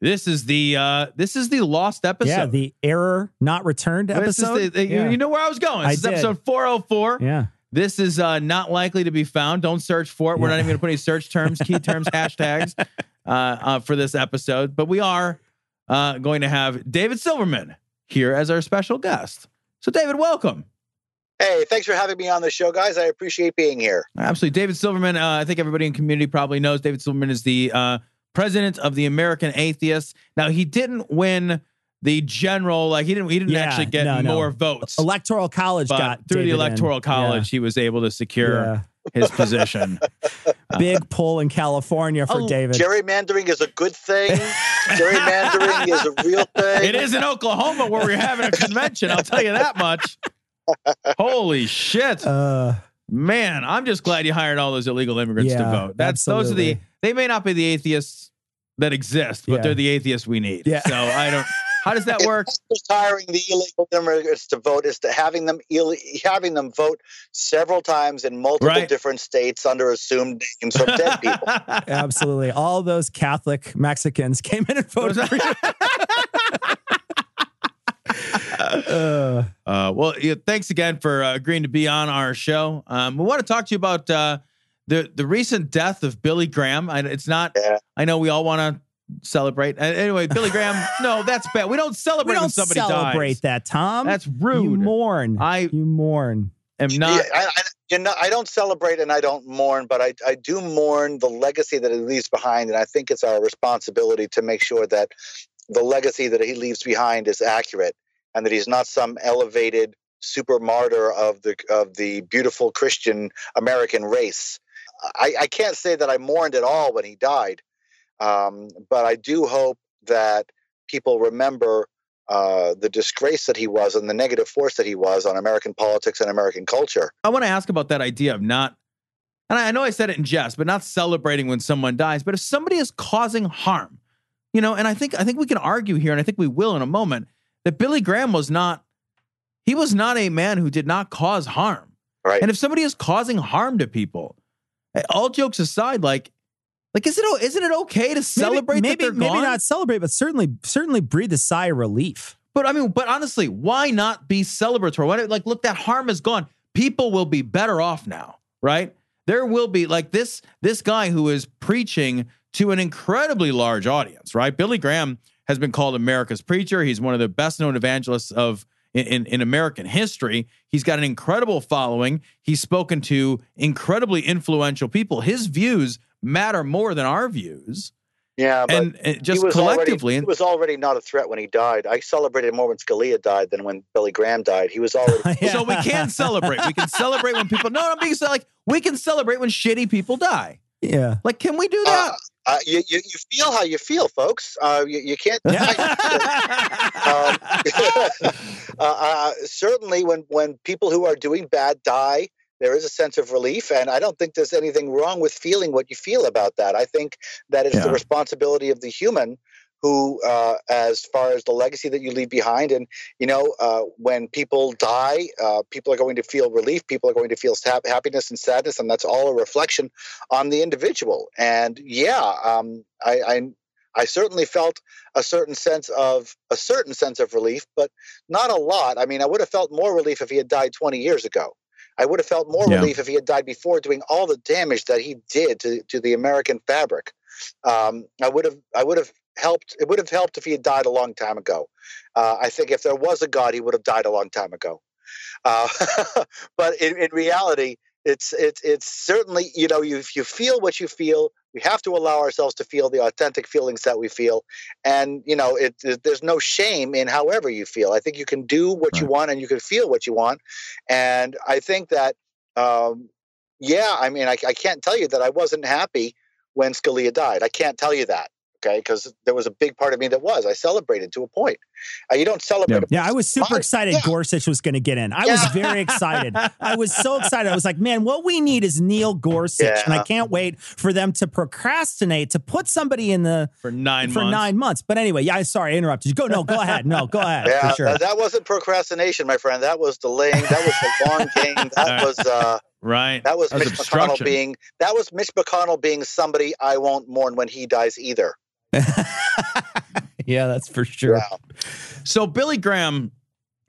This is the uh this is the lost episode. Yeah, the error not returned This is episode. the- the- you- yeah. You know where I was going. I This is did. episode 404. yeah. This is uh, not likely to be found. Don't search for it. We're not even going to put any search terms, key terms, hashtags uh, uh, for this episode. But we are uh, going to have David Silverman here as our special guest. So, David, welcome. Hey, thanks for having me on the show, guys. I appreciate being here. Absolutely. David Silverman, uh, I think everybody in community probably knows David Silverman is the uh, president of the American Atheists. Now, he didn't win the general, like, he didn't, he didn't Yeah, actually get no, no. more votes. Electoral college But got through the David in. electoral college, he was able to secure Yeah. his position. Big pull in California for Oh, David. Gerrymandering is a good thing. Gerrymandering is a real thing. It is in Oklahoma where we're having a convention. I'll tell you that much. Holy shit. uh, Man, I'm just glad you hired all those illegal immigrants to vote. That's those are the they may not be the atheists that exist, but Yeah. they're the atheists we need. Yeah. So I don't how does that It's work? not just hiring the illegal immigrants to vote is to having them Ill- having them vote several times in multiple Right. different states under assumed names from dead people. absolutely. All those Catholic Mexicans came in and voted for you. Uh, Uh, well, yeah, thanks again for uh, agreeing to be on our show. Um, we want to talk to you about uh, the the recent death of Billy Graham. I, it's not. Yeah. I know we all want to celebrate. Uh, anyway, Billy Graham. no, that's bad. We don't celebrate we don't somebody celebrate dies. that, Tom. That's You rude. mourn. I you mourn. am Yeah, not. I, I, you know, I don't celebrate and I don't mourn, but I, I do mourn the legacy that he leaves behind, and I think it's our responsibility to make sure that the legacy that he leaves behind is accurate, and that he's not some elevated super martyr of the of the beautiful Christian American race. I, I can't say that I mourned at all when he died, um, but I do hope that people remember uh, the disgrace that he was and the negative force that he was on American politics and American culture. I want to ask about that idea of not. And I know I said it in jest, but not celebrating when someone dies. But if somebody is causing harm, you know, and I think I think we can argue here, and I think we will in a moment, that Billy Graham was not. He was not a man who did not cause harm. Right. And if somebody is causing harm to people, all jokes aside, like, like is it isn't it okay to celebrate maybe, maybe, maybe not celebrate, but certainly certainly breathe a sigh of relief. But I mean, but honestly, why not be celebratory? Why not, like, look, that harm is gone. People will be better off now, right? There will be like this this guy who is preaching to an incredibly large audience, right? Billy Graham has been called America's preacher. He's one of the best known evangelists of in, in, in American history. He's got an incredible following. He's spoken to incredibly influential people. His views matter more than our views, Yeah, but and, and he just was collectively. already, he was already not a threat when he died. I celebrated more when Scalia died than when Billy Graham died. He was already. So we can celebrate. We can celebrate when people. No, I'm being like we can celebrate when shitty people die. Yeah. Like, can we do that? Uh, uh, you, you you feel how you feel, folks. Uh, you, you can't. um, uh, uh, certainly, when when people who are doing bad die, there is a sense of relief, and I don't think there's anything wrong with feeling what you feel about that. I think that it's Yeah. the responsibility of the human who, uh, as far as the legacy that you leave behind, and you know, uh, when people die, uh, people are going to feel relief. People are going to feel hap- happiness and sadness, and that's all a reflection on the individual. And yeah, um, I, I I certainly felt a certain sense of a certain sense of relief, but not a lot. I mean, I would have felt more relief if he had died 20 years ago. I would have felt more Yeah. relief if he had died before doing all the damage that he did to, to the American fabric. Um, I would have I would have helped. It would have helped if he had died a long time ago. Uh, I think if there was a God, he would have died a long time ago. Uh, but in, in reality, it's it's it's certainly you know you you feel what you feel. We have to allow ourselves to feel the authentic feelings that we feel, and you know it, it- there's no shame in however you feel. I think you can do what you want and you can feel what you want, and I think that um, yeah, I mean I, I can't tell you that I wasn't happy when Scalia died. I can't tell you that. Okay, because there was a big part of me that was. I celebrated to a point. Uh, you don't celebrate. Yeah. a Yeah, I was super Fine. excited Yeah. Gorsuch was going to get in. I was very excited. I was so excited. I was like, man, what we need is Neil Gorsuch. And I can't wait for them to procrastinate to put somebody in the for nine for months. nine months. But anyway, yeah, sorry, I interrupted you. Go, no, go ahead. No, go ahead. Yeah, for sure. that, that wasn't procrastination, my friend. That was delaying. That was the long game. That was uh, Right. that was That was Mitch. McConnell being that was Mitch McConnell being somebody I won't mourn when he dies either. yeah, that's for sure. So Billy Graham,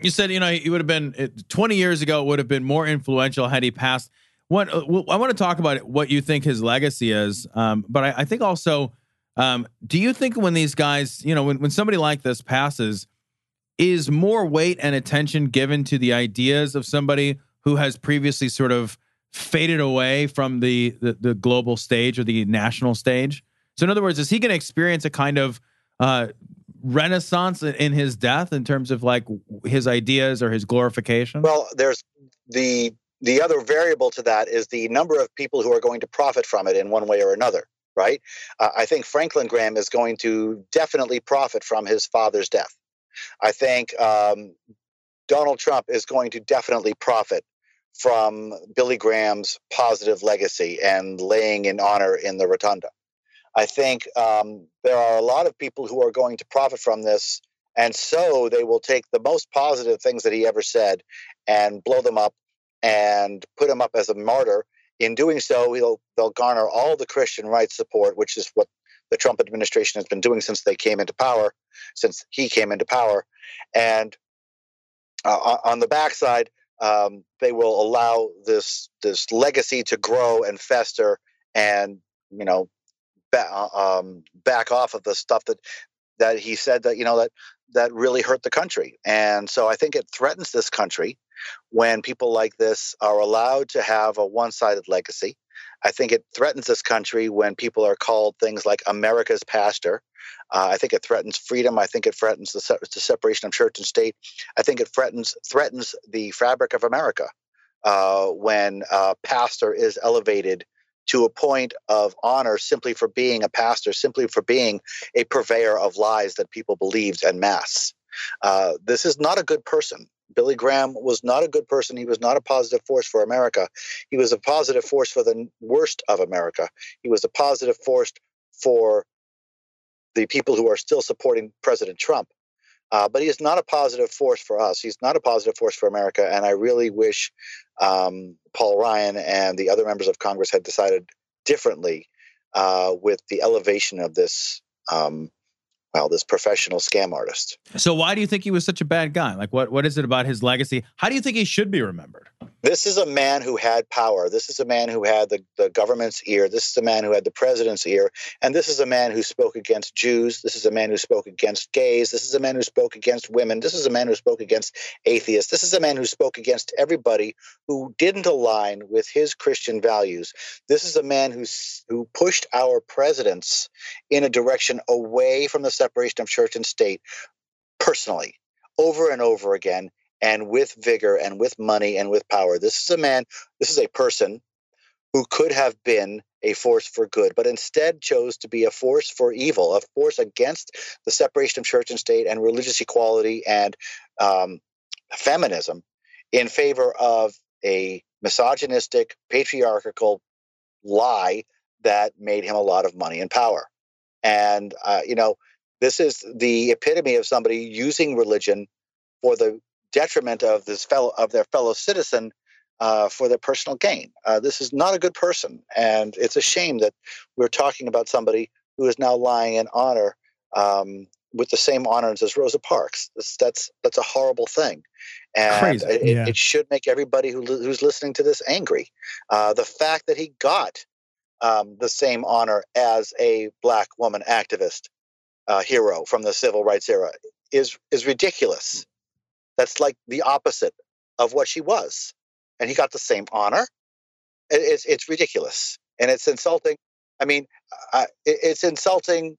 you said you know he would have been 20 years ago It would have been more influential had he passed. What uh, I want to talk about what you think his legacy is, um, but I, I think also, um, do you think when these guys, you know, when when somebody like this passes, is more weight and attention given to the ideas of somebody who has previously sort of faded away from the the, the global stage or the national stage? So in other words, is he going to experience a kind of uh, renaissance in- his death in terms of like his ideas or his glorification? Well, there's the the other variable to that is the number of people who are going to profit from it in one way or another. Right? Uh, I think Franklin Graham is going to definitely profit from his father's death. I think um, Donald Trump is going to definitely profit from Billy Graham's positive legacy and laying in honor in the rotunda. I think um, there are a lot of people who are going to profit from this, and so they will take the most positive things that he ever said and blow them up and put him up as a martyr. In doing so, he'll, they'll garner all the Christian rights support, which is what the Trump administration has been doing since they came into power, since he came into power. And uh, on- the backside, um, they will allow this this legacy to grow and fester, and you know, ba- um, back off of the stuff that that he said that you know that that really hurt the country. And so I think it threatens this country when people like this are allowed to have a one-sided legacy. I think it threatens this country when people are called things like America's pastor. Uh, I think it threatens freedom. I think it threatens the, se- the separation of church and state. I think it threatens threatens the fabric of America uh, when a pastor is elevated to a point of honor simply for being a pastor, simply for being a purveyor of lies that people believed en masse. Uh, this is not a good person. Billy Graham was not a good person. He was not a positive force for America. He was a positive force for the worst of America. He was a positive force for the people who are still supporting President Trump. Uh, but he is not a positive force for us. He's not a positive force for America. And I really wish um, Paul Ryan and the other members of Congress had decided differently uh, with the elevation of this, um, well, this professional scam artist. so why do you think he was such a bad guy? Like what what is it about his legacy? How do you think he should be remembered? This is a man who had power. This is a man who had the, the government's ear. This is a man who had the president's ear. And this is a man who spoke against Jews. This is a man who spoke against gays. This is a man who spoke against women. This is a man who spoke against atheists. This is a man who spoke against everybody who didn't align with his Christian values. This is a man who, who pushed our presidents in a direction away from the separation of church and state personally over and over again and with vigor and with money and with power. This is a man, this is a person who could have been a force for good, but instead chose to be a force for evil, a force against the separation of church and state and religious equality and um, feminism in favor of a misogynistic, patriarchal lie that made him a lot of money and power. And, uh, you know, this is the epitome of somebody using religion for the detriment of this fellow of their fellow citizen uh, for their personal gain. Uh, this is not a good person, and it's a shame that we're talking about somebody who is now lying in honor um, with the same honors as Rosa Parks. That's that's, that's a horrible thing, and it, Yeah. it should make everybody who who's listening to this angry. Uh, the fact that he got um, the same honor as a black woman activist uh, hero from the civil rights era is is ridiculous. That's like the opposite of what she was, and he got the same honor. It, it's it's ridiculous, and it's insulting. I mean, uh, it, it's insulting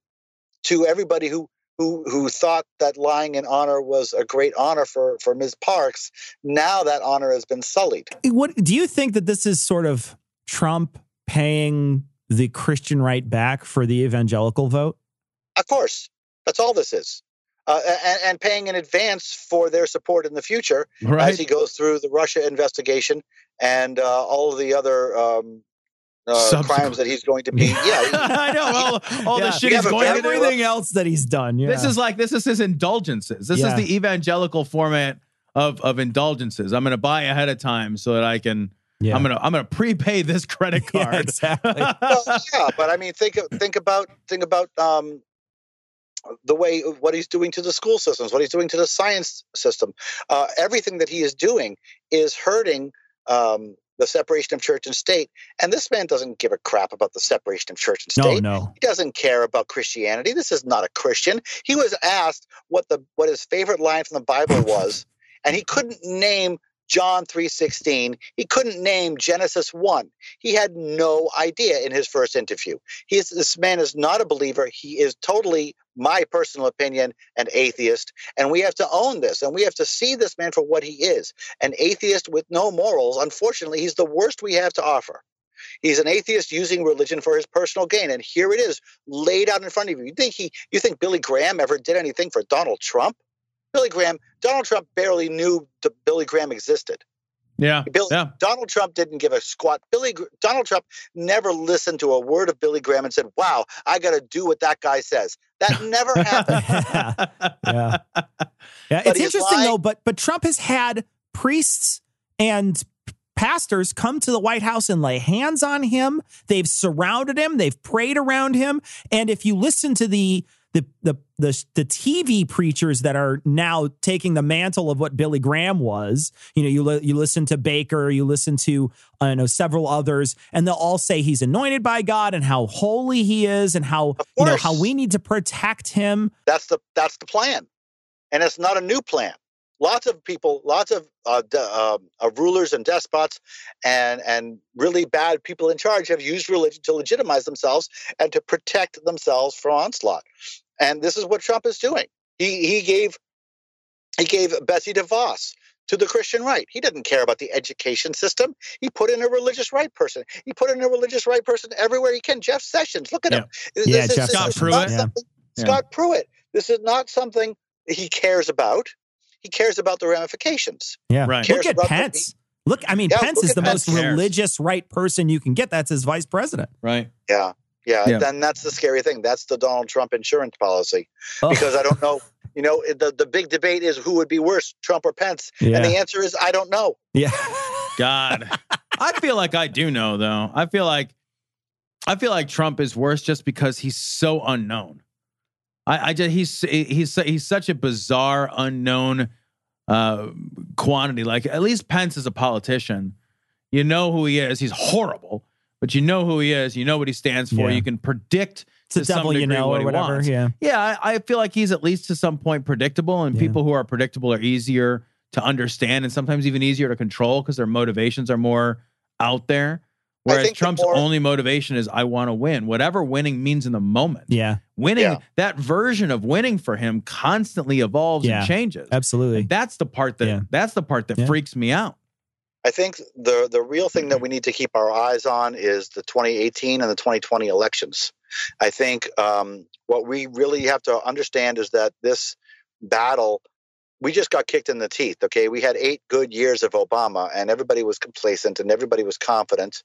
to everybody who who who thought that lying in honor was a great honor for for Ms. Parks. Now that honor has been sullied. What do you think that this is sort of Trump paying the Christian right back for the evangelical vote? Of course, that's all this is. Uh, and, and paying in advance for their support in the future Right. as he goes through the Russia investigation and uh, all of the other um, uh, crimes that he's going to be. Yeah, I know all, all Yeah. the shit We he's going to do. Everything else that he's done. Yeah. This is like this is his indulgences. This Yeah. is the evangelical format of of indulgences. I'm going to buy ahead of time so that I can. yeah. I'm gonna I'm gonna prepay this credit Yeah, card. exactly. well, yeah, but I mean, think think about think about um, the way what he's doing to the school systems, what he's doing to the science system. Uh, everything that he is doing is hurting um, the separation of church and state. And this man doesn't give a crap about the separation of church and state. no, no. He doesn't care about Christianity. This is not a Christian. He was asked what the what his favorite line from the Bible was, and he couldn't name John 3:16. He couldn't name Genesis 1. He had no idea in his first interview. He is, this man is not a believer. He is totally my personal opinion an atheist, and we have to own this and we have to see this man for what he is, an atheist with no morals. Unfortunately, he's the worst we have to offer. He's an atheist using religion for his personal gain, and here it is laid out in front of you. You think he? You think Billy Graham ever did anything for Donald Trump? Billy Graham, Donald Trump barely knew that Billy Graham existed. yeah, Bill, yeah. Donald Trump didn't give a squat. Billy Gr- Donald Trump never listened to a word of Billy Graham and said, "Wow, I got to do what that guy says." That never happened. yeah. Yeah, But it's interesting lying. though, but but Trump has had priests and pastors come to the White House and lay hands on him. They've surrounded him, they've prayed around him, and if you listen to the the the the, the TV preachers that are now taking the mantle of what Billy Graham was, you know, you li- you listen to Bakker, you listen to uh, I know several others, and they'll all say he's anointed by God and how holy he is, and how you know how we need to protect him. that's the that's the plan, and it's not a new plan. Lots of people, lots of uh, de- uh, uh, rulers and despots, and and really bad people in charge have used religion to legitimize themselves and to protect themselves from onslaught. And this is what Trump is doing. He he gave he gave Betsy DeVos to the Christian right. He didn't care about the education system. He put in a religious right person. He put in a religious right person everywhere he can. Jeff Sessions, look at him. Yeah, is- Jeff this is Scott Pruitt. Yeah. something- Yeah. Scott Pruitt. This is not something he cares about. He cares about the ramifications. Yeah. Right. Look Cares at about the- Pence. Look, I mean, Yeah, Pence is the Pence. most Cares. religious right person you can get. That's his vice president. right. Yeah. Yeah, Yeah. then that's the scary thing. That's the Donald Trump insurance policy. Oh. Because I don't know, you know, the the big debate is who would be worse, Trump or Pence, and the answer is I don't know. Yeah. God, I feel like I do know though. I feel like I feel like Trump is worse just because he's so unknown. I, I just he's he's he's such a bizarre unknown uh quantity. Like at least Pence is a politician. You know who he is. He's horrible, but you know who he is. You know what he stands for. Yeah. You can predict It's to some devil you degree know what or he whatever. wants. Yeah. Yeah, I, I feel like he's at least to some point predictable, and Yeah. people who are predictable are easier to understand and sometimes even easier to control because their motivations are more out there. Whereas Trump's more- only motivation is I want to win, whatever winning means in the moment. Yeah. Winning, Yeah. that version of winning for him constantly evolves Yeah. and changes. Absolutely. And that's the part that Yeah. that's the part that Yeah. freaks me out. I think the the real thing that we need to keep our eyes on is the 2018 and the 2020 elections. I think um, what we really have to understand is that this battle, we just got kicked in the teeth. Okay, we had eight good years of Obama, and everybody was complacent and everybody was confident,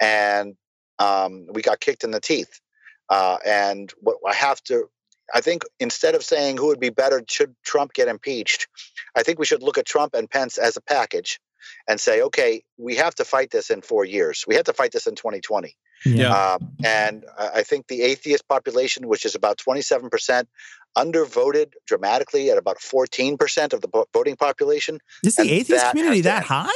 and um, we got kicked in the teeth. Uh, and what I have to, I think instead of saying who would be better, should Trump get impeached, I think we should look at Trump and Pence as a package and say, okay, we have to fight this in four years. We have to fight this in 2020. Yeah. Um, and I I think the atheist population, which is about 27% undervoted dramatically at about 14% of the voting population. Is the atheist community that high?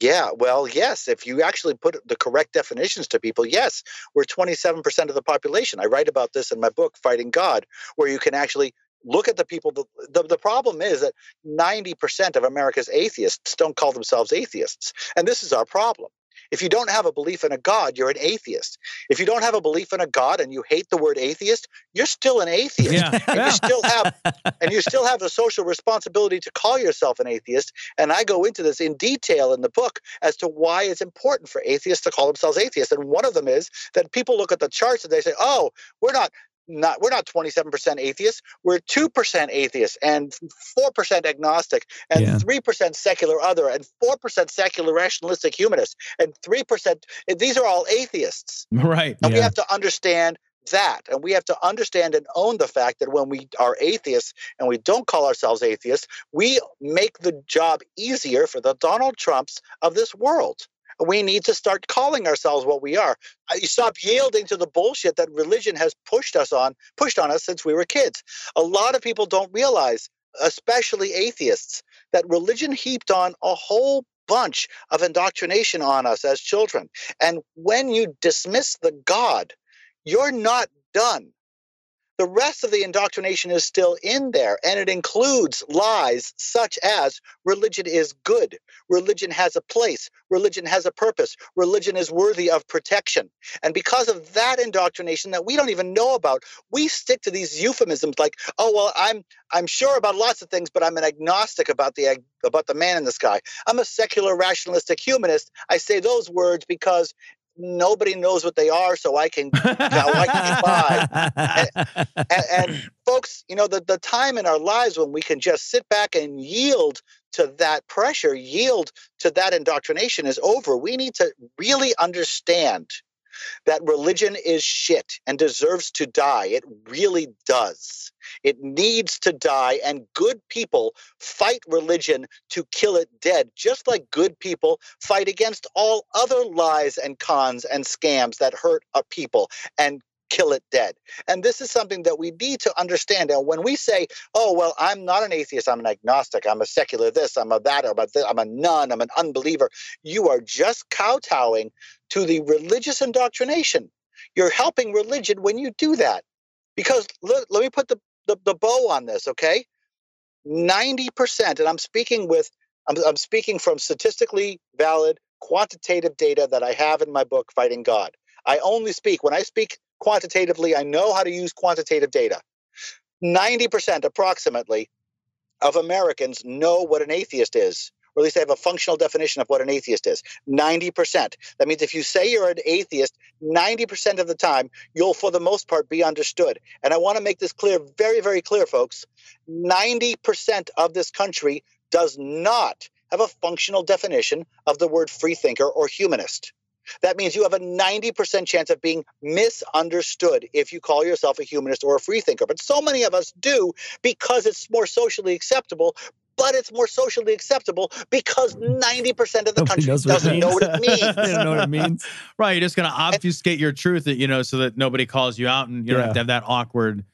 Yeah, well, yes. If you actually put the correct definitions to people, yes, we're 27% of the population. I write about this in my book, Fighting God, where you can actually look at the people. The, the, the problem is that 90% of America's atheists don't call themselves atheists. And this is our problem. If you don't have a belief in a God, you're an atheist. If you don't have a belief in a God and you hate the word atheist, you're still an atheist. Yeah. and you still have and you still have the social responsibility to call yourself an atheist. And I go into this in detail in the book as to why it's important for atheists to call themselves atheists. And one of them is that people look at the charts and they say, "Oh, we're not not we're not 27% atheists we're 2% atheists and 4% agnostic and yeah. 3% secular other and 4% secular rationalistic humanists and 3% these are all atheists right and yeah. we have to understand that and we have to understand and own the fact that when we are atheists and we don't call ourselves atheists we make the job easier for the donald trumps of this world we need to start calling ourselves what we are. Uh, you stop yielding to the bullshit that religion has pushed us on, pushed on us since we were kids. A lot of people don't realize, especially atheists, that religion heaped on a whole bunch of indoctrination on us as children. And when you dismiss the God, you're not done. The rest of the indoctrination is still in there, and it includes lies such as religion is good, religion has a place, religion has a purpose, religion is worthy of protection. And because of that indoctrination that we don't even know about, we stick to these euphemisms like, "Oh well, I'm I'm sure about lots of things, but I'm an agnostic about the about the man in the sky. I'm a secular rationalistic humanist. I say those words because nobody knows what they are, so I can, you know, I can by. And, and, and, folks, you know, the, the time in our lives when we can just sit back and yield to that pressure, yield to that indoctrination is over. We need to really understand that religion is shit and deserves to die. It really does. It needs to die, and good people fight religion to kill it dead, just like good people fight against all other lies and cons and scams that hurt a people and kill it dead. And this is something that we need to understand. And when we say, oh, well, I'm not an atheist, I'm an agnostic, I'm a secular this, I'm a that, I'm a, I'm a nun, I'm an unbeliever, you are just kowtowing to the religious indoctrination. You're helping religion when you do that. Because let, let me put the, the, the bow on this, okay? 90%, and I'm speaking with, I'm, I'm speaking from statistically valid quantitative data that I have in my book, Fighting God. I only speak, when I speak quantitatively, I know how to use quantitative data. 90% approximately of Americans know what an atheist is or at least they have a functional definition of what an atheist is 90%. That means if you say you're an atheist, 90% of the time, you'll, for the most part, be understood. And I want to make this clear, very, very clear, folks. 90% of this country does not have a functional definition of the word freethinker or humanist. That means you have a 90% chance of being misunderstood if you call yourself a humanist or a freethinker. But so many of us do because it's more socially acceptable, but it's more socially acceptable because 90% of the country doesn't know what it means. they don't know what it means. Right. You're just going to obfuscate your truth, you know, so that nobody calls you out and you don't have to have that awkward,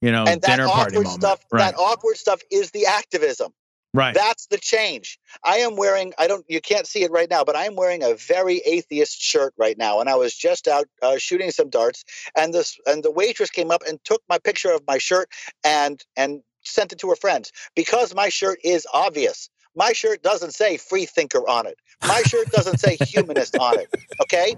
you know, and dinner party awkward moment. Stuff, right. That awkward stuff is the activism. Right. That's the change. I am wearing, I don't, you can't see it right now, but I'm wearing a very atheist shirt right now. And I was just out uh, shooting some darts and this, and the waitress came up and took my picture of my shirt and, and sent it to her friends because my shirt is obvious. My shirt doesn't say free thinker on it. My shirt doesn't say humanist on it. Okay?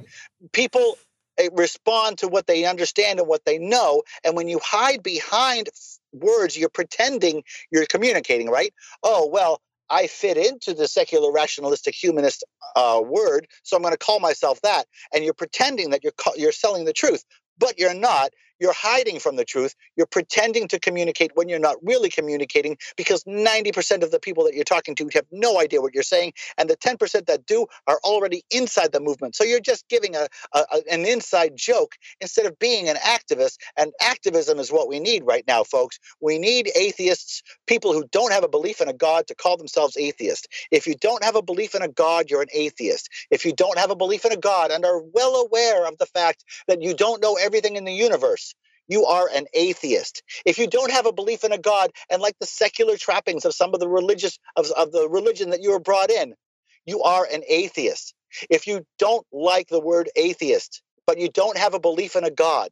People eh, respond to what they understand and what they know. And when you hide behind words, you're pretending you're communicating, right? Oh, well, I fit into the secular rationalistic humanist uh, word, so I'm going to call myself that. And you're pretending that you're you're selling the truth, but you're not. You're hiding from the truth. You're pretending to communicate when you're not really communicating because 90% of the people that you're talking to have no idea what you're saying. And the 10% that do are already inside the movement. So you're just giving a, a, an inside joke instead of being an activist. And activism is what we need right now, folks. We need atheists, people who don't have a belief in a God, to call themselves atheist. If you don't have a belief in a God, you're an atheist. If you don't have a belief in a God and are well aware of the fact that you don't know everything in the universe, you are an atheist. If you don't have a belief in a God and like the secular trappings of some of the religious of, of the religion that you were brought in, you are an atheist. If you don't like the word atheist, but you don't have a belief in a God,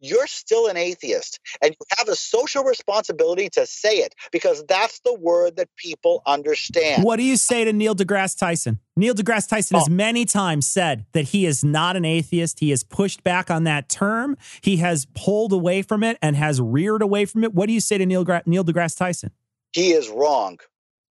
you're still an atheist and you have a social responsibility to say it because that's the word that people understand. What do you say to Neil deGrasse Tyson? Neil deGrasse Tyson oh. has many times said that he is not an atheist. He has pushed back on that term. He has pulled away from it and has reared away from it. What do you say to Neil, Gra- Neil deGrasse Tyson? He is wrong.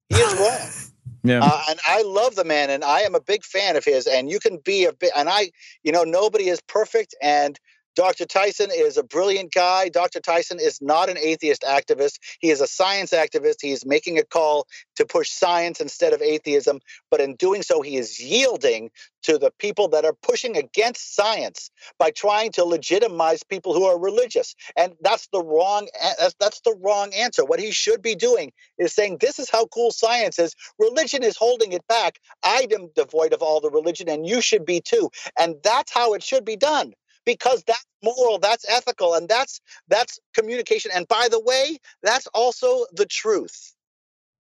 He is wrong. Yeah. Uh, and I love the man and I am a big fan of his and you can be a bit and I you know nobody is perfect and Dr. Tyson is a brilliant guy. Dr. Tyson is not an atheist activist. He is a science activist. He is making a call to push science instead of atheism. But in doing so, he is yielding to the people that are pushing against science by trying to legitimize people who are religious. And that's the wrong that's, the wrong answer. What he should be doing is saying, This is how cool science is. Religion is holding it back. I am devoid of all the religion, and you should be too. And that's how it should be done because that's moral, that's ethical, and that's that's communication. And by the way, that's also the truth.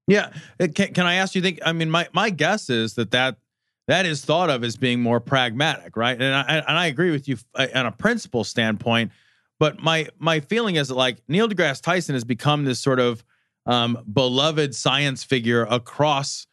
Yeah, uh, can, can I ask you? Think I mean, my my guess is that that that is thought of as being more pragmatic, right? And I and I agree with you uh, on a principle standpoint. But my my feeling is that like Neil deGrasse Tyson has become this sort of um, beloved science figure across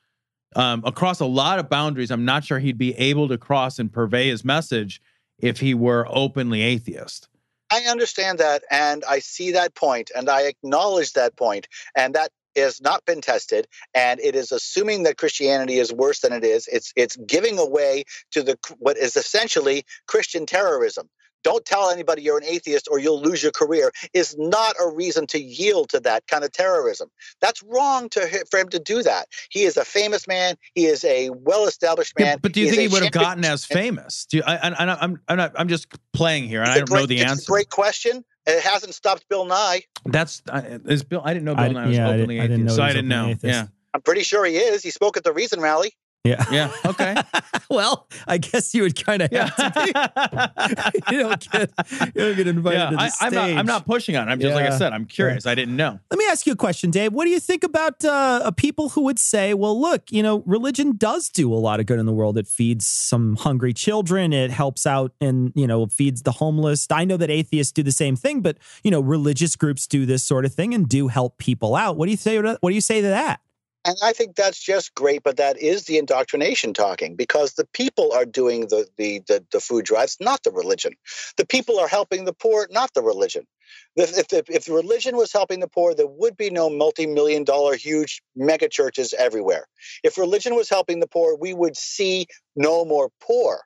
um, across a lot of boundaries. I'm not sure he'd be able to cross and purvey his message if he were openly atheist. I understand that and I see that point and I acknowledge that point and that has not been tested and it is assuming that Christianity is worse than it is it's it's giving away to the what is essentially Christian terrorism don't tell anybody you're an atheist or you'll lose your career is not a reason to yield to that kind of terrorism. That's wrong to for him to do that. He is a famous man. He is a well-established man. Yeah, but do you he think he would have gotten as famous? Do you, I, I, I'm I'm not I'm just playing here, and I don't great, know the answer. That's a great question. It hasn't stopped Bill Nye. That's uh, is Bill. I didn't know Bill I, Nye was yeah, openly I atheist, so I didn't know. Atheist. Yeah. I'm pretty sure he is. He spoke at the Reason rally. Yeah. Yeah. Okay. well, I guess you would kind of have to be. you don't get you don't get invited yeah, to the I, stage. I'm not, I'm not pushing on. I'm just yeah. like I said. I'm curious. I didn't know. Let me ask you a question, Dave. What do you think about uh, people who would say, "Well, look, you know, religion does do a lot of good in the world. It feeds some hungry children. It helps out, and you know, feeds the homeless." I know that atheists do the same thing, but you know, religious groups do this sort of thing and do help people out. What do you say? What do you say to that? And I think that's just great, but that is the indoctrination talking because the people are doing the, the, the, the food drives, not the religion. The people are helping the poor, not the religion. If, if, if religion was helping the poor, there would be no multi million dollar huge mega churches everywhere. If religion was helping the poor, we would see no more poor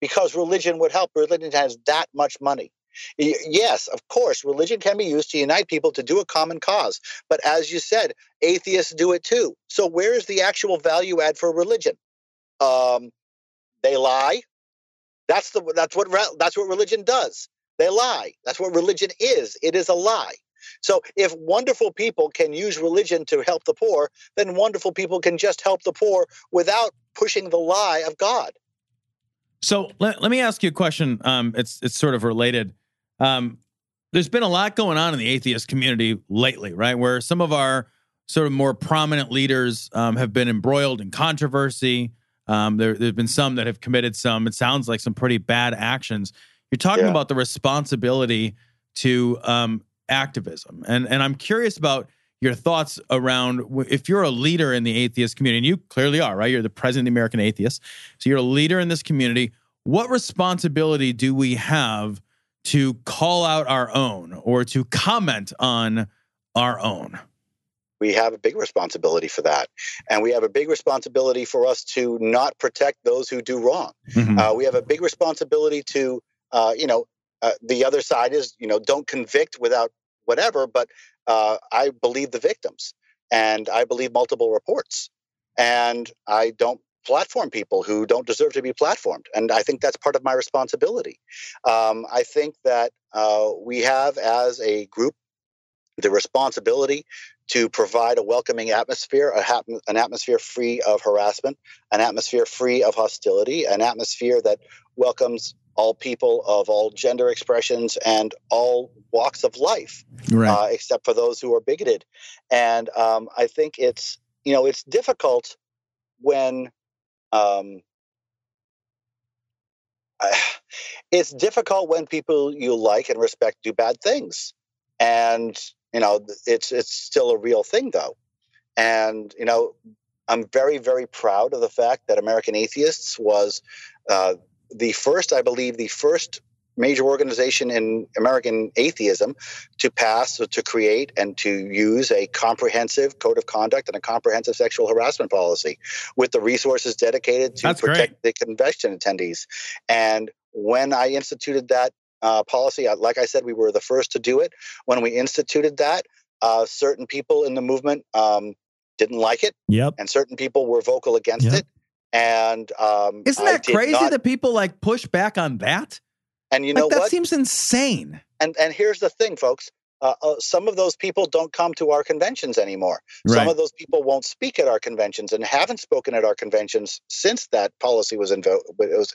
because religion would help. Religion has that much money. Yes, of course, religion can be used to unite people to do a common cause. But as you said, atheists do it too. So where is the actual value add for religion? Um, they lie. That's the that's what that's what religion does. They lie. That's what religion is. It is a lie. So if wonderful people can use religion to help the poor, then wonderful people can just help the poor without pushing the lie of God. So let, let me ask you a question. Um, it's it's sort of related. Um, there's been a lot going on in the atheist community lately, right? Where some of our sort of more prominent leaders um, have been embroiled in controversy. Um, there, have been some that have committed some, it sounds like some pretty bad actions. You're talking yeah. about the responsibility to um, activism. And, and I'm curious about your thoughts around if you're a leader in the atheist community, and you clearly are, right? You're the president of the American Atheists. So you're a leader in this community. What responsibility do we have to call out our own or to comment on our own? We have a big responsibility for that. And we have a big responsibility for us to not protect those who do wrong. Mm-hmm. Uh, we have a big responsibility to, uh, you know, uh, the other side is, you know, don't convict without whatever, but uh, I believe the victims and I believe multiple reports. And I don't platform people who don't deserve to be platformed. And I think that's part of my responsibility. Um, I think that uh, we have, as a group, the responsibility to provide a welcoming atmosphere, a hap- an atmosphere free of harassment, an atmosphere free of hostility, an atmosphere that welcomes all people of all gender expressions and all walks of life, Right. uh, except for those who are bigoted. And um, I think it's you know it's difficult when um, it's difficult when people you like and respect do bad things, and you know it's it's still a real thing though, and you know I'm very very proud of the fact that American Atheists was uh, the first, I believe, the first major organization in American atheism to pass, to create, and to use a comprehensive code of conduct and a comprehensive sexual harassment policy with the resources dedicated to That's protect the convention attendees. And when I instituted that uh, policy, like I said, we were the first to do it. When we instituted that, uh, certain people in the movement um, didn't like it, Yep. and certain people were vocal against Yeah. it. And um, Isn't that crazy not- that people like push back on that? And you like know that what? seems insane. and and here's the thing, folks. Uh, uh, some of those people don't come to our conventions anymore. Some of those people won't speak at our conventions and haven't spoken at our conventions since that policy was invo- it was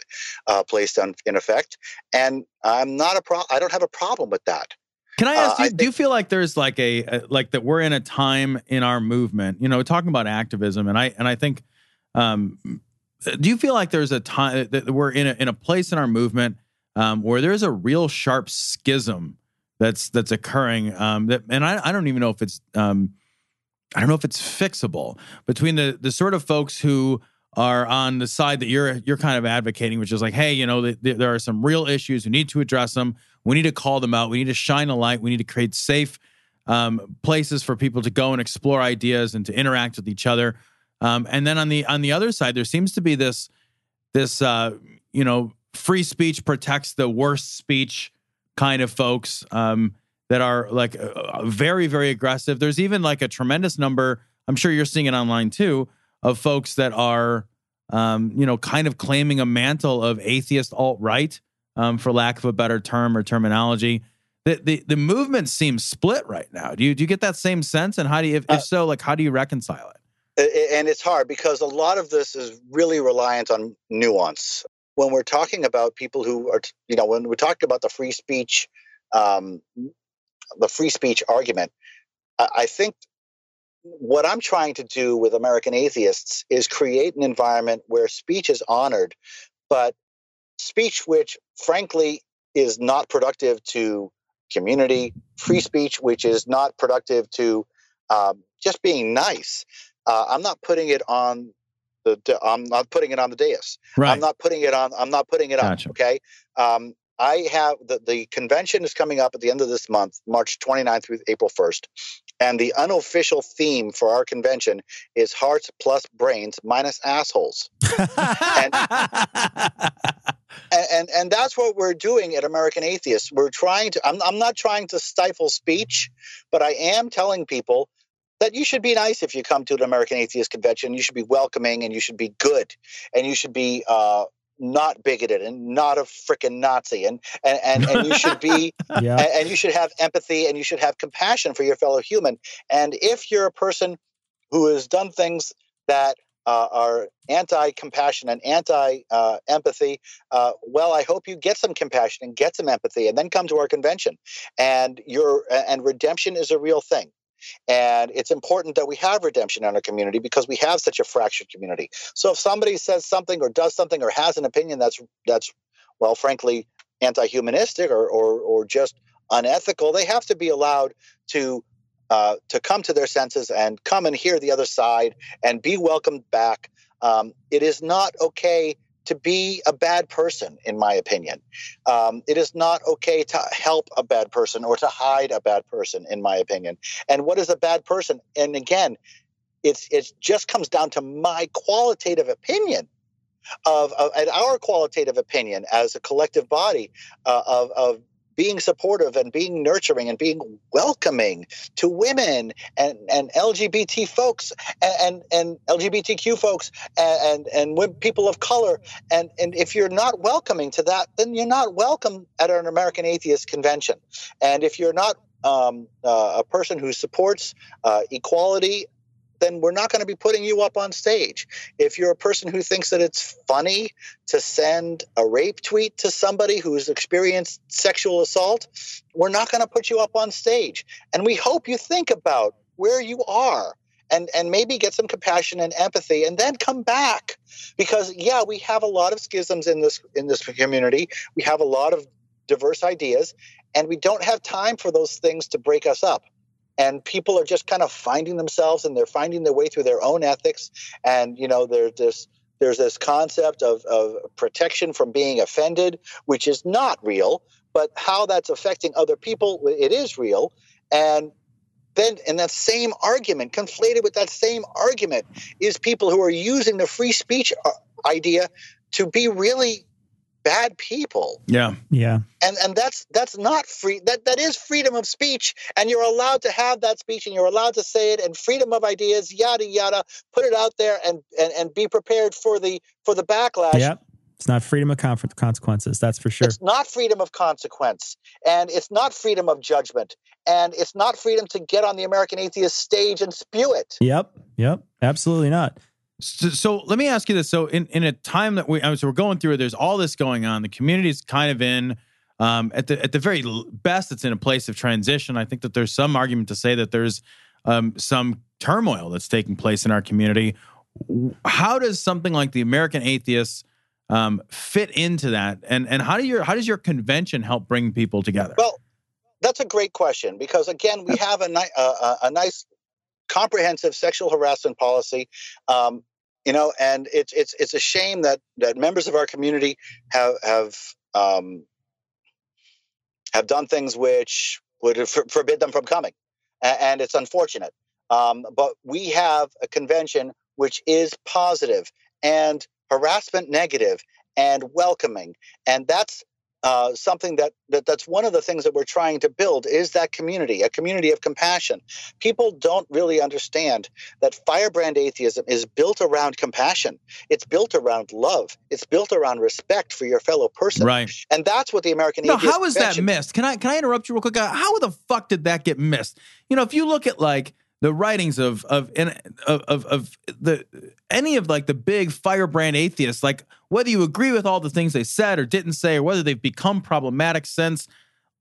uh, placed on, in effect. And I'm not a pro. I don't have a problem with that. Can I Uh, ask you? I do you feel like there's like a, a like that we're in a time in our movement? You know, talking about activism, and I and I think, um, do you feel like there's a time that we're in a in a place in our movement um, where there's a real sharp schism that's that's occurring? Um, that and I I don't even know if it's um, I don't know if it's fixable between the the sort of folks who are on the side that you're you're kind of advocating, which is like, hey, you know, th- th- there are some real issues. We need to address them. We need to call them out. We need to shine a light. We need to create safe um, places for people to go and explore ideas and to interact with each other. Um, and then on the on the other side, there seems to be this this uh, you know free speech protects the worst speech kind of folks um, that are like uh, very very aggressive. There's even like a tremendous number. I'm sure you're seeing it online too of folks that are um, you know kind of claiming a mantle of atheist alt right um, for lack of a better term or terminology. The, the the movement seems split right now. Do you do you get that same sense? And how do you if, if so, like how do you reconcile it? And it's hard because a lot of this is really reliant on nuance. When we're talking about people who are, you know, when we're talking about the free speech, um, the free speech argument, I, I think what I'm trying to do with American atheists is create an environment where speech is honored, but speech which, frankly, is not productive to community, free speech which is not productive to um, just being nice. Uh, I'm not putting it on the. the- I'm not putting it on the dais. Right. I'm not putting it on. I'm not putting it Gotcha. on. Okay. Um, I have the the convention is coming up at the end of this month, March 29th through April 1st, and the unofficial theme for our convention is hearts plus brains minus assholes. and, and and that's what we're doing at American Atheists. We're trying to. I'm I'm not trying to stifle speech, but I am telling people that you should be nice if you come to an American Atheist convention. You should be welcoming, and you should be good, and you should be uh, not bigoted and not a freaking Nazi, and and and, and you should be Yeah. and, and you should have empathy and you should have compassion for your fellow human. And if you're a person who has done things that uh, are anti-compassion and anti-empathy, uh, well, I hope you get some compassion and get some empathy, and then come to our convention. And your and redemption is a real thing. And it's important that we have redemption in our community because we have such a fractured community. So if somebody says something or does something or has an opinion that's that's well, frankly, anti-humanistic or or, or just unethical, they have to be allowed to uh, to come to their senses and come and hear the other side and be welcomed back. Um, it is not okay to be a bad person, in my opinion. Um, it is not okay to help a bad person or to hide a bad person, in my opinion. And what is a bad person? And again, it's it just comes down to my qualitative opinion of, of and our qualitative opinion as a collective body uh, of of being supportive and being nurturing and being welcoming to women and, and LGBT folks and, and, and LGBTQ folks and, and, and people of color. And, and if you're not welcoming to that, then you're not welcome at an American Atheist Convention. And if you're not um, uh, a person who supports uh, equality then we're not going to be putting you up on stage. If you're a person who thinks that it's funny to send a rape tweet to somebody who's experienced sexual assault, we're not going to put you up on stage. And we hope you think about where you are and and maybe get some compassion and empathy and then come back because yeah we have a lot of schisms in this in this community we have a lot of diverse ideas and we don't have time for those things to break us up and people are just kind of finding themselves and they're finding their way through their own ethics. And you know there's this there's this concept of, of protection from being offended which is not real but how that's affecting other people it is real. And then in that same argument conflated with that same argument is people who are using the free speech uh, idea to be really bad people Yeah. Yeah. and and that's that's not free that that is freedom of speech and you're allowed to have that speech and you're allowed to say it and freedom of ideas yada yada put it out there and and, and be prepared for the for the backlash Yep. It's not freedom of conf- consequences. That's for sure. it's not freedom of consequence and it's not freedom of judgment and it's not freedom to get on the american atheist stage and spew it Yep. Yep. Absolutely not. So, so let me ask you this. So in, in a time that we, so we're going through, there's all this going on. The community is kind of in, um, at the, at the very best, it's in a place of transition. I think that there's some argument to say that there's um, some turmoil that's taking place in our community. How does something like the American Atheists um, fit into that? And, and how do your, how does your convention help bring people together? Well, that's a great question because again, we have a, ni- a, a, a nice, comprehensive sexual harassment policy, um, you know, and it's it's it's a shame that that members of our community have have um, have done things which would for- forbid them from coming, A- and it's unfortunate. Um, but we have a convention which is positive and harassment negative and welcoming, and that's uh, something that, that that's one of the things that we're trying to build is that community, a community of compassion. People don't really understand that firebrand atheism is built around compassion. It's built around love. It's built around respect for your fellow person. right. And that's what the American No, how is that missed? Can I can I interrupt you real quick? Uh, How the fuck did that get missed? You know, if you look at like the writings of of of, of of the any of like the big firebrand atheists, like whether you agree with all the things they said or didn't say, or whether they've become problematic since.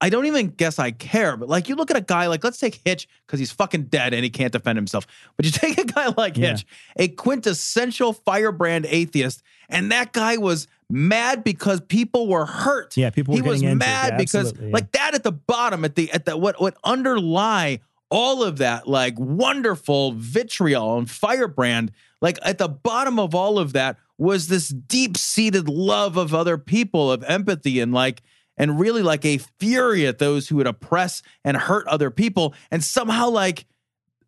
I don't even guess I care, but like you look at a guy like let's take Hitch because he's fucking dead and he can't defend himself. But you take a guy like Yeah. Hitch, a quintessential firebrand atheist, and that guy was mad because people were hurt Yeah, people were he was mad Yeah, because yeah. like that at the bottom at the at the what what underlie all of that like wonderful vitriol and firebrand like at the bottom of all of that was this deep-seated love of other people of empathy and like and really like a fury at those who would oppress and hurt other people. And somehow like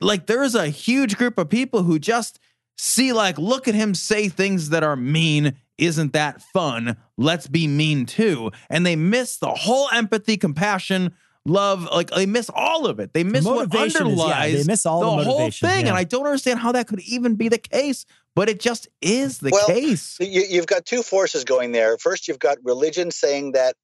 like there's a huge group of people who just see like look at him say things that are mean. Isn't that fun? Let's be mean too. And they miss the whole empathy compassion love like they miss all of it they miss what motivation is- yeah, underlies they miss all the whole thing yeah. and i don't understand how that could even be the case but it just is the Well, case You, you've got two forces going there. First, you've got religion saying that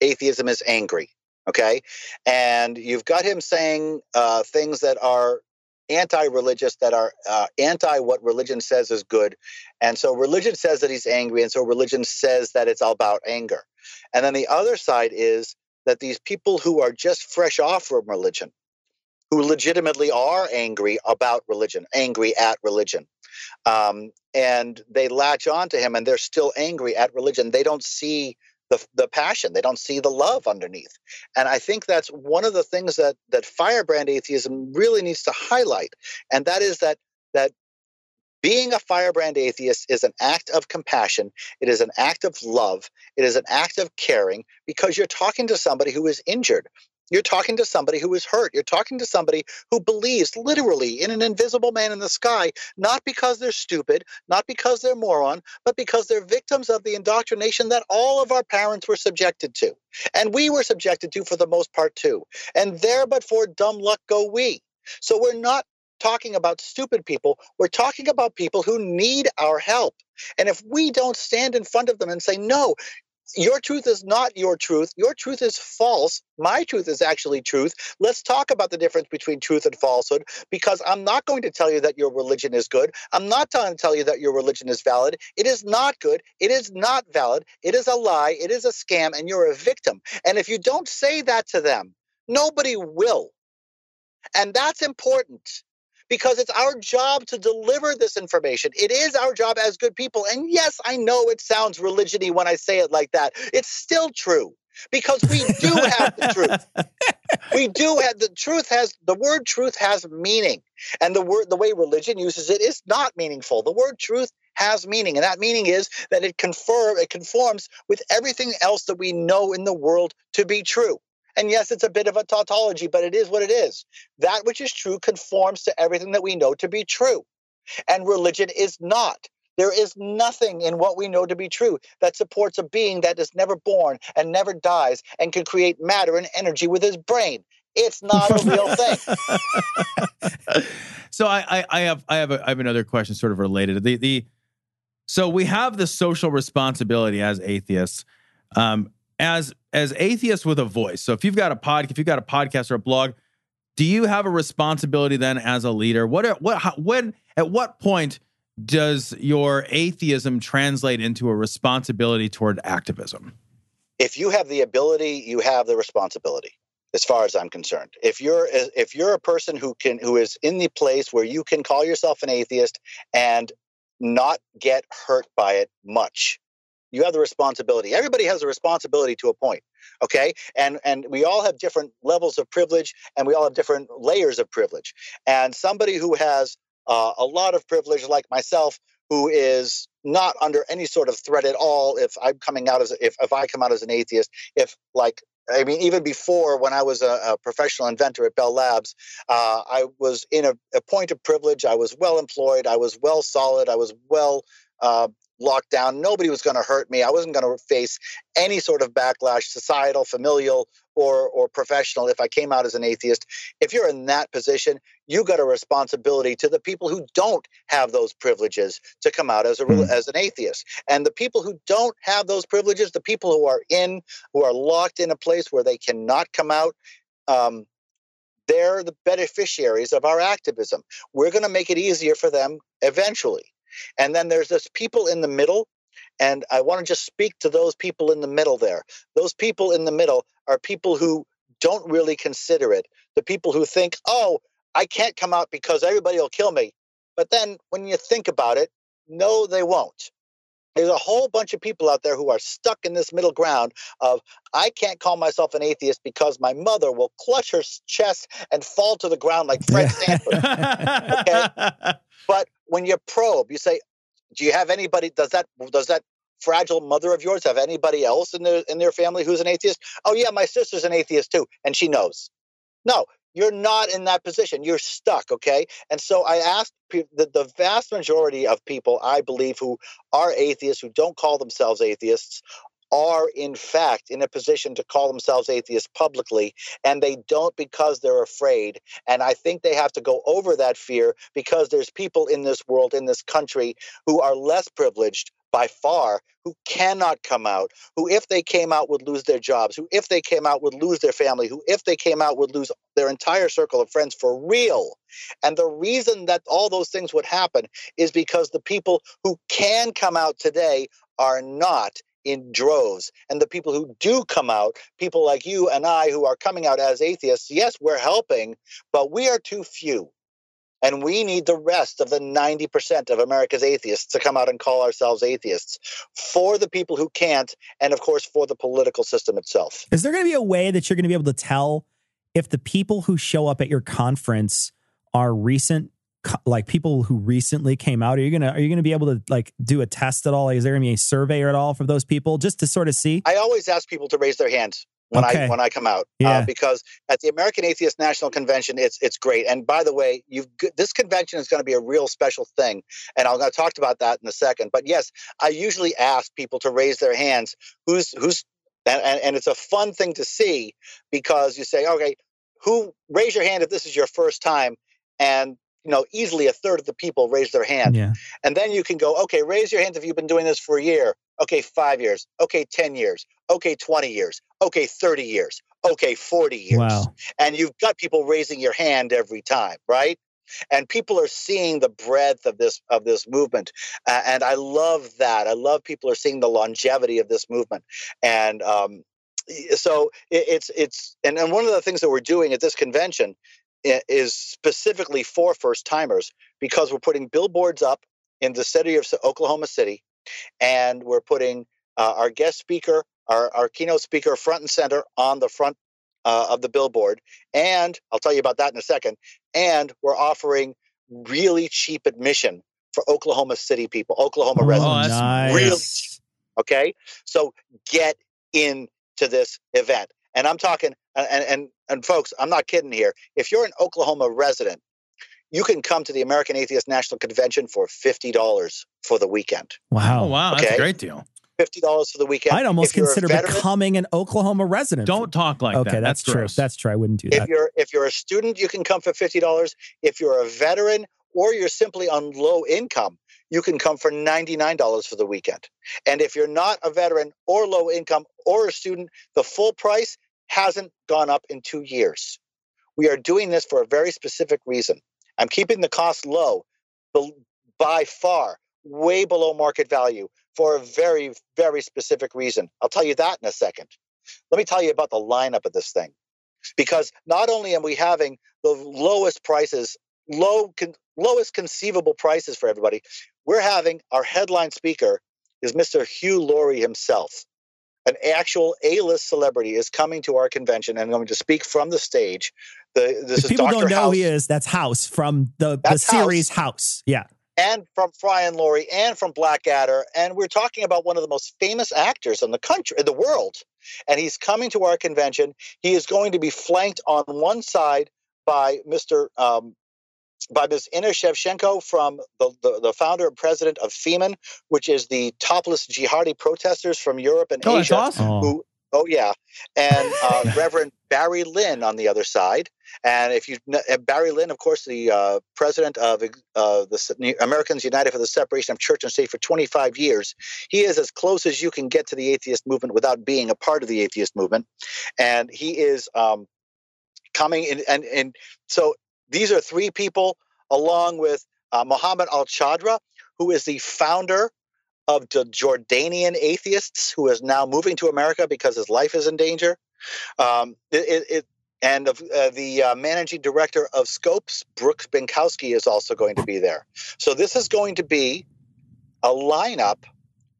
atheism is angry, okay? And you've got him saying uh, things that are anti religious, that are uh, anti what religion says is good. And so religion says that he's angry. And so religion says that it's all about anger. And then the other side is that these people who are just fresh off from religion, who legitimately are angry about religion, angry at religion, um, and they latch on to him and they're still angry at religion. They don't see the, the passion, they don't see the love underneath. And I think that's one of the things that, that firebrand atheism really needs to highlight. And that is that, that being a firebrand atheist is an act of compassion. It is an act of love. It is an act of caring because you're talking to somebody who is injured. You're talking to somebody who is hurt. You're talking to somebody who believes literally in an invisible man in the sky, not because they're stupid, not because they're moron, but because they're victims of the indoctrination that all of our parents were subjected to. And we were subjected to for the most part too. And there but for dumb luck go we. So we're not talking about stupid people. We're talking about people who need our help. And if we don't stand in front of them and say, no, your truth is not your truth. Your truth is false. My truth is actually truth. Let's talk about the difference between truth and falsehood because I'm not going to tell you that your religion is good. I'm not going to tell you that your religion is valid. It is not good. It is not valid. It is a lie. It is a scam, and you're a victim. And if you don't say that to them, nobody will. And that's important because it's our job to deliver this information. It is our job as good people. And yes, I know it sounds religiony when I say it like that. It's still true because we do have the truth. We do have the truth has the word truth has meaning. And the word the way religion uses it is not meaningful. The word truth has meaning and that meaning is that it confirm it conforms with everything else that we know in the world to be true. And yes, it's a bit of a tautology, but it is what it is. That which is true conforms to everything that we know to be true. And religion is not. There is nothing in what we know to be true that supports a being that is never born and never dies and can create matter and energy with his brain. It's not a real thing. so I, I, I, have I have a, I have another question sort of related. The the so we have the social responsibility as atheists. Um, as as atheists with a voice. So if you've got a pod, if you've got a podcast or a blog, do you have a responsibility then as a leader? What what how, when at what point does your atheism translate into a responsibility toward activism? If you have the ability, you have the responsibility. As far as I'm concerned, if you're if you're a person who can who is in the place where you can call yourself an atheist and not get hurt by it much, you have the responsibility everybody has a responsibility to a point okay and and we all have different levels of privilege and we all have different layers of privilege and somebody who has uh, a lot of privilege like myself who is not under any sort of threat at all if i'm coming out as if, if i come out as an atheist if like I mean, even before when I was a, a professional inventor at Bell Labs, uh, I was in a, a, point of privilege. I was well employed. I was well solid. I was well uh, locked down. Nobody was going to hurt me. I wasn't going to face any sort of backlash, societal, familial, or or professional if I came out as an atheist. If you're in that position, you got a responsibility to the people who don't have those privileges to come out as a mm. as an atheist. And the people who don't have those privileges, the people who are in who are locked in a place where they cannot come out, um, they're the beneficiaries of our activism. We're going to make it easier for them eventually. And then there's this people in the middle. And I want to just speak to those people in the middle there. Those people in the middle are people who don't really consider it. The people who think, oh, I can't come out because everybody will kill me. But then when you think about it, no, they won't. There's a whole bunch of people out there who are stuck in this middle ground of I can't call myself an atheist because my mother will clutch her chest and fall to the ground like Fred Sanford. okay? But when you probe, you say, "Do you have anybody? Does that does that fragile mother of yours have anybody else in their in their family who's an atheist? Oh yeah, my sister's an atheist too, and she knows. No, you're not in that position. You're stuck. Okay, and so I ask the, the vast majority of people, I believe, who are atheists who don't call themselves atheists are in fact in a position to call themselves atheists publicly and they don't because they're afraid. And i think they have to go over that fear because there's people in this world in this country who are less privileged by far who cannot come out who if they came out would lose their jobs who if they came out would lose their family who if they came out would lose their entire circle of friends for real. And the reason that all those things would happen is because the people who can come out today are not in droves. And the people who do come out, people like you and I who are coming out as atheists, yes, we're helping, but we are too few. And we need the rest of the 90% of America's atheists to come out and call ourselves atheists for the people who can't, and of course, for the political system itself. Is there going to be a way that you're going to be able to tell if the people who show up at your conference are recent like people who recently came out? Are you gonna are you gonna be able to like do a test at all? Like, is there gonna be a survey at all for those people just to sort of see? I always ask people to raise their hands when okay. I when I come out, uh, yeah. Uh, because at the American Atheist National Convention, it's it's great. And by the way, you've this convention is going to be a real special thing, and going to talk about that in a second. But yes, I usually ask people to raise their hands. Who's who's and, and, and it's a fun thing to see because you say, okay, who raise your hand if this is your first time, and you know, easily a third of the people raise their hand. Yeah. And then you can go, okay, raise your hand if you've been doing this for a year. Okay, five years. Okay, 10 years. Okay, 20 years. Okay, 30 years. Okay, 40 years. Wow. And you've got people raising your hand every time, right? And people are seeing the breadth of this of this movement, uh, and I love that. I love people are seeing the longevity of this movement, and um, so it, it's it's and, and one of the things that we're doing at this convention is specifically for first timers because we're putting billboards up in the city of Oklahoma City, and we're putting uh, our guest speaker, our, our keynote speaker, front and center on the front uh, of the billboard. And I'll tell you about that in a second. And we're offering really cheap admission for Oklahoma City people, Oklahoma Oh, residents. nice. Okay, so get into this event, and I'm talking, and and and folks, I'm not kidding here. If you're an Oklahoma resident, you can come to the American Atheist National Convention for fifty dollars for the weekend. Wow. Oh, wow. That's a great deal. Fifty dollars for the weekend. I'd almost If you're a consider veteran- becoming an Oklahoma resident. Don't talk like okay, that. that's, true. That's true. I wouldn't do if that. you're if you're a student you can come for $50 if you're a veteran or you're simply on low income you can come for $99 for the weekend. And if you're not a veteran or low income or a student the full price hasn't gone up in two years. We are doing this for a very specific reason. I'm keeping the cost low by far way below market value for a very very specific reason. I'll tell you that in a second. Let me tell you about the lineup of this thing. Because not only am we having the lowest prices low con- lowest conceivable prices for everybody we're having our headline speaker is mr hugh laurie himself an actual a-list celebrity is coming to our convention and going to speak from the stage the this If is people Dr. don't know House who he is, that's House from the, the series House. Yeah. and from Fry and Laurie and from Blackadder. And we're talking about one of the most famous actors in the country, in the world. And he's coming to our convention. He is going to be flanked on one side by Mr. Um, by Ms. Inna Shevchenko from the, the, the founder and president of FEMEN, which is the topless jihadi protesters from Europe and Oh, that's Asia. awesome. Oh. Who, oh yeah, and uh, Reverend Barry Lynn on the other side. And if you kn- uh, Barry Lynn, of course, the uh, president of uh, the Americans United for the Separation of Church and State for 25 years, he is as close as you can get to the atheist movement without being a part of the atheist movement. And he is um, coming in, and and so these are three people, along with uh, Muhammad Al Chadra, who is the founder of the Jordanian atheists, who is now moving to America because his life is in danger. Um, it, it, and uh, the uh, managing director of Snopes, Brooks Binkowski, is also going to be there. So this is going to be a lineup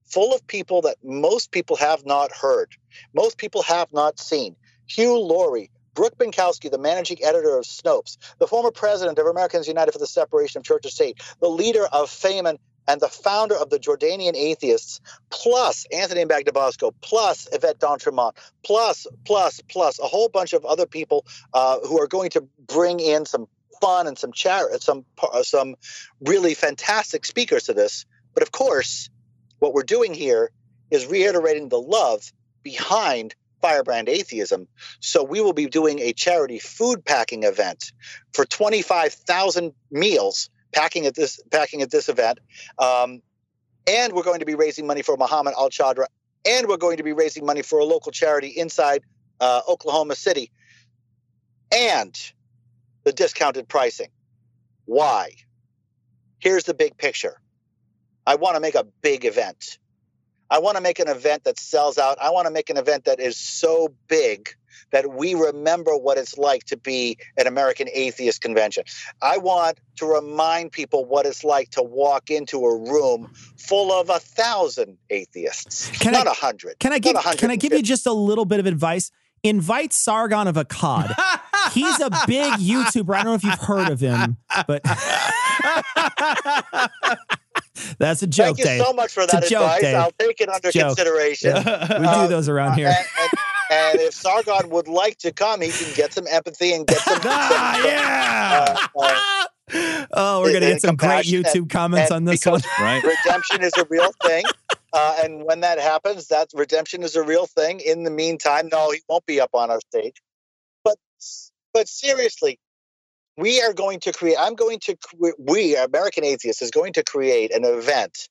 full of people that most people have not heard, most people have not seen. Hugh Laurie, Brooke Binkowski, the managing editor of Snopes, the former president of Americans United for the Separation of Church and State, the leader of FEMEN, and the founder of the Jordanian Atheists, plus Anthony Magnabosco, plus Yvette D'Entremont, plus, plus, plus a whole bunch of other people uh, who are going to bring in some fun and some char- some uh, some really fantastic speakers to this. But of course, what we're doing here is reiterating the love behind Firebrand Atheism. So we will be doing a charity food packing event for 25,000 meals packing at this packing at this event. Um, and we're going to be raising money for Muhammad Al Chadra, and we're going to be raising money for a local charity inside uh, Oklahoma City. And the discounted pricing. Why? Here's the big picture. I want to make a big event. I want to make an event that sells out. I want to make an event that is so big that we remember what it's like to be an American atheist convention. I want to remind people what it's like to walk into a room full of a thousand atheists, Can not a hundred. Can I give Can I give you just a little bit of advice? Invite Sargon of Akkad. He's a big YouTuber. I don't know if you've heard of him, but that's a joke, Thank you Dave. so much for that joke, advice. Dave. I'll take it under Joke. consideration. we Uh, do those around here. And, and, and if Sargon would like to come, he can get some empathy and get some. ah, some- yeah. uh, uh, oh, we're gonna get some great compassion YouTube comments and on this one. right. redemption is a real thing. Uh, and when that happens, that redemption is a real thing. In the meantime, no, he won't be up on our stage. But but seriously, we are going to create. I'm going to. We American Atheists is going to create an event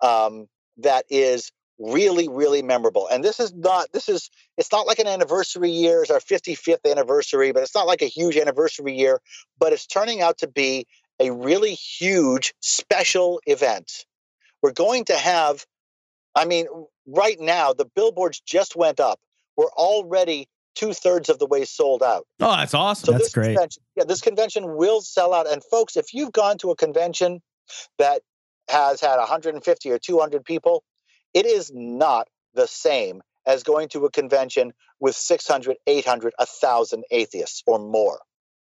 um, that is really really memorable and this is not this is it's not like an anniversary year it's our 55th anniversary but it's not like a huge anniversary year but it's turning out to be a really huge special event we're going to have i mean right now the billboards just went up we're already two-thirds of the way sold out Oh, that's awesome. so That's great. Yeah, this convention will sell out. And folks, if you've gone to a convention that has had 150 or 200 people, it is not the same as going to a convention with 600, 800, 1,000 atheists or more.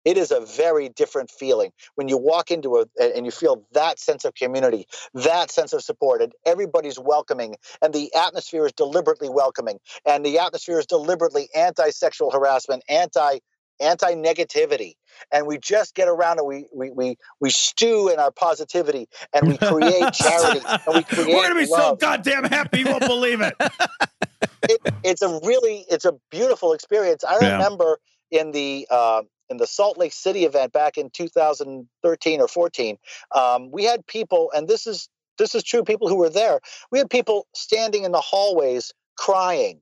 It is a very different feeling when you walk into a and you feel that sense of community, that sense of support, and everybody's welcoming, and the atmosphere is deliberately welcoming, and the atmosphere is deliberately anti-sexual harassment, anti anti negativity and we just get around and we we we, we stew in our positivity and we create charity and we create We're gonna be so goddamn happy you won't believe it. It, it's a really it's a beautiful experience i Yeah. remember in the uh, in the salt lake city event back in 2013 or 14 um, we had people and this is this is true people who were there we had people standing in the hallways crying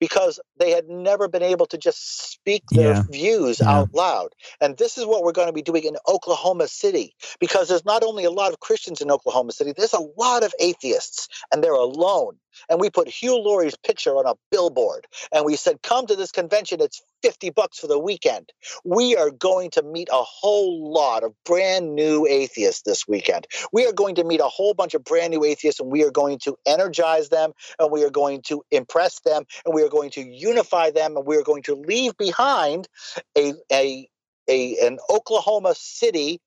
because they had never been able to just speak their Yeah. views Yeah. out loud. And this is what we're going to be doing in Oklahoma City because there's not only a lot of Christians in Oklahoma City, there's a lot of atheists and they're alone. And we put Hugh Laurie's picture on a billboard and we said, Come to this convention, it's 50 bucks for the weekend. We are going to meet a whole lot of brand new atheists this weekend. We are going to meet a whole bunch of brand new atheists and we are going to energize them and we are going to impress them and we are going to unify them and we are going to leave behind a a, a an Oklahoma City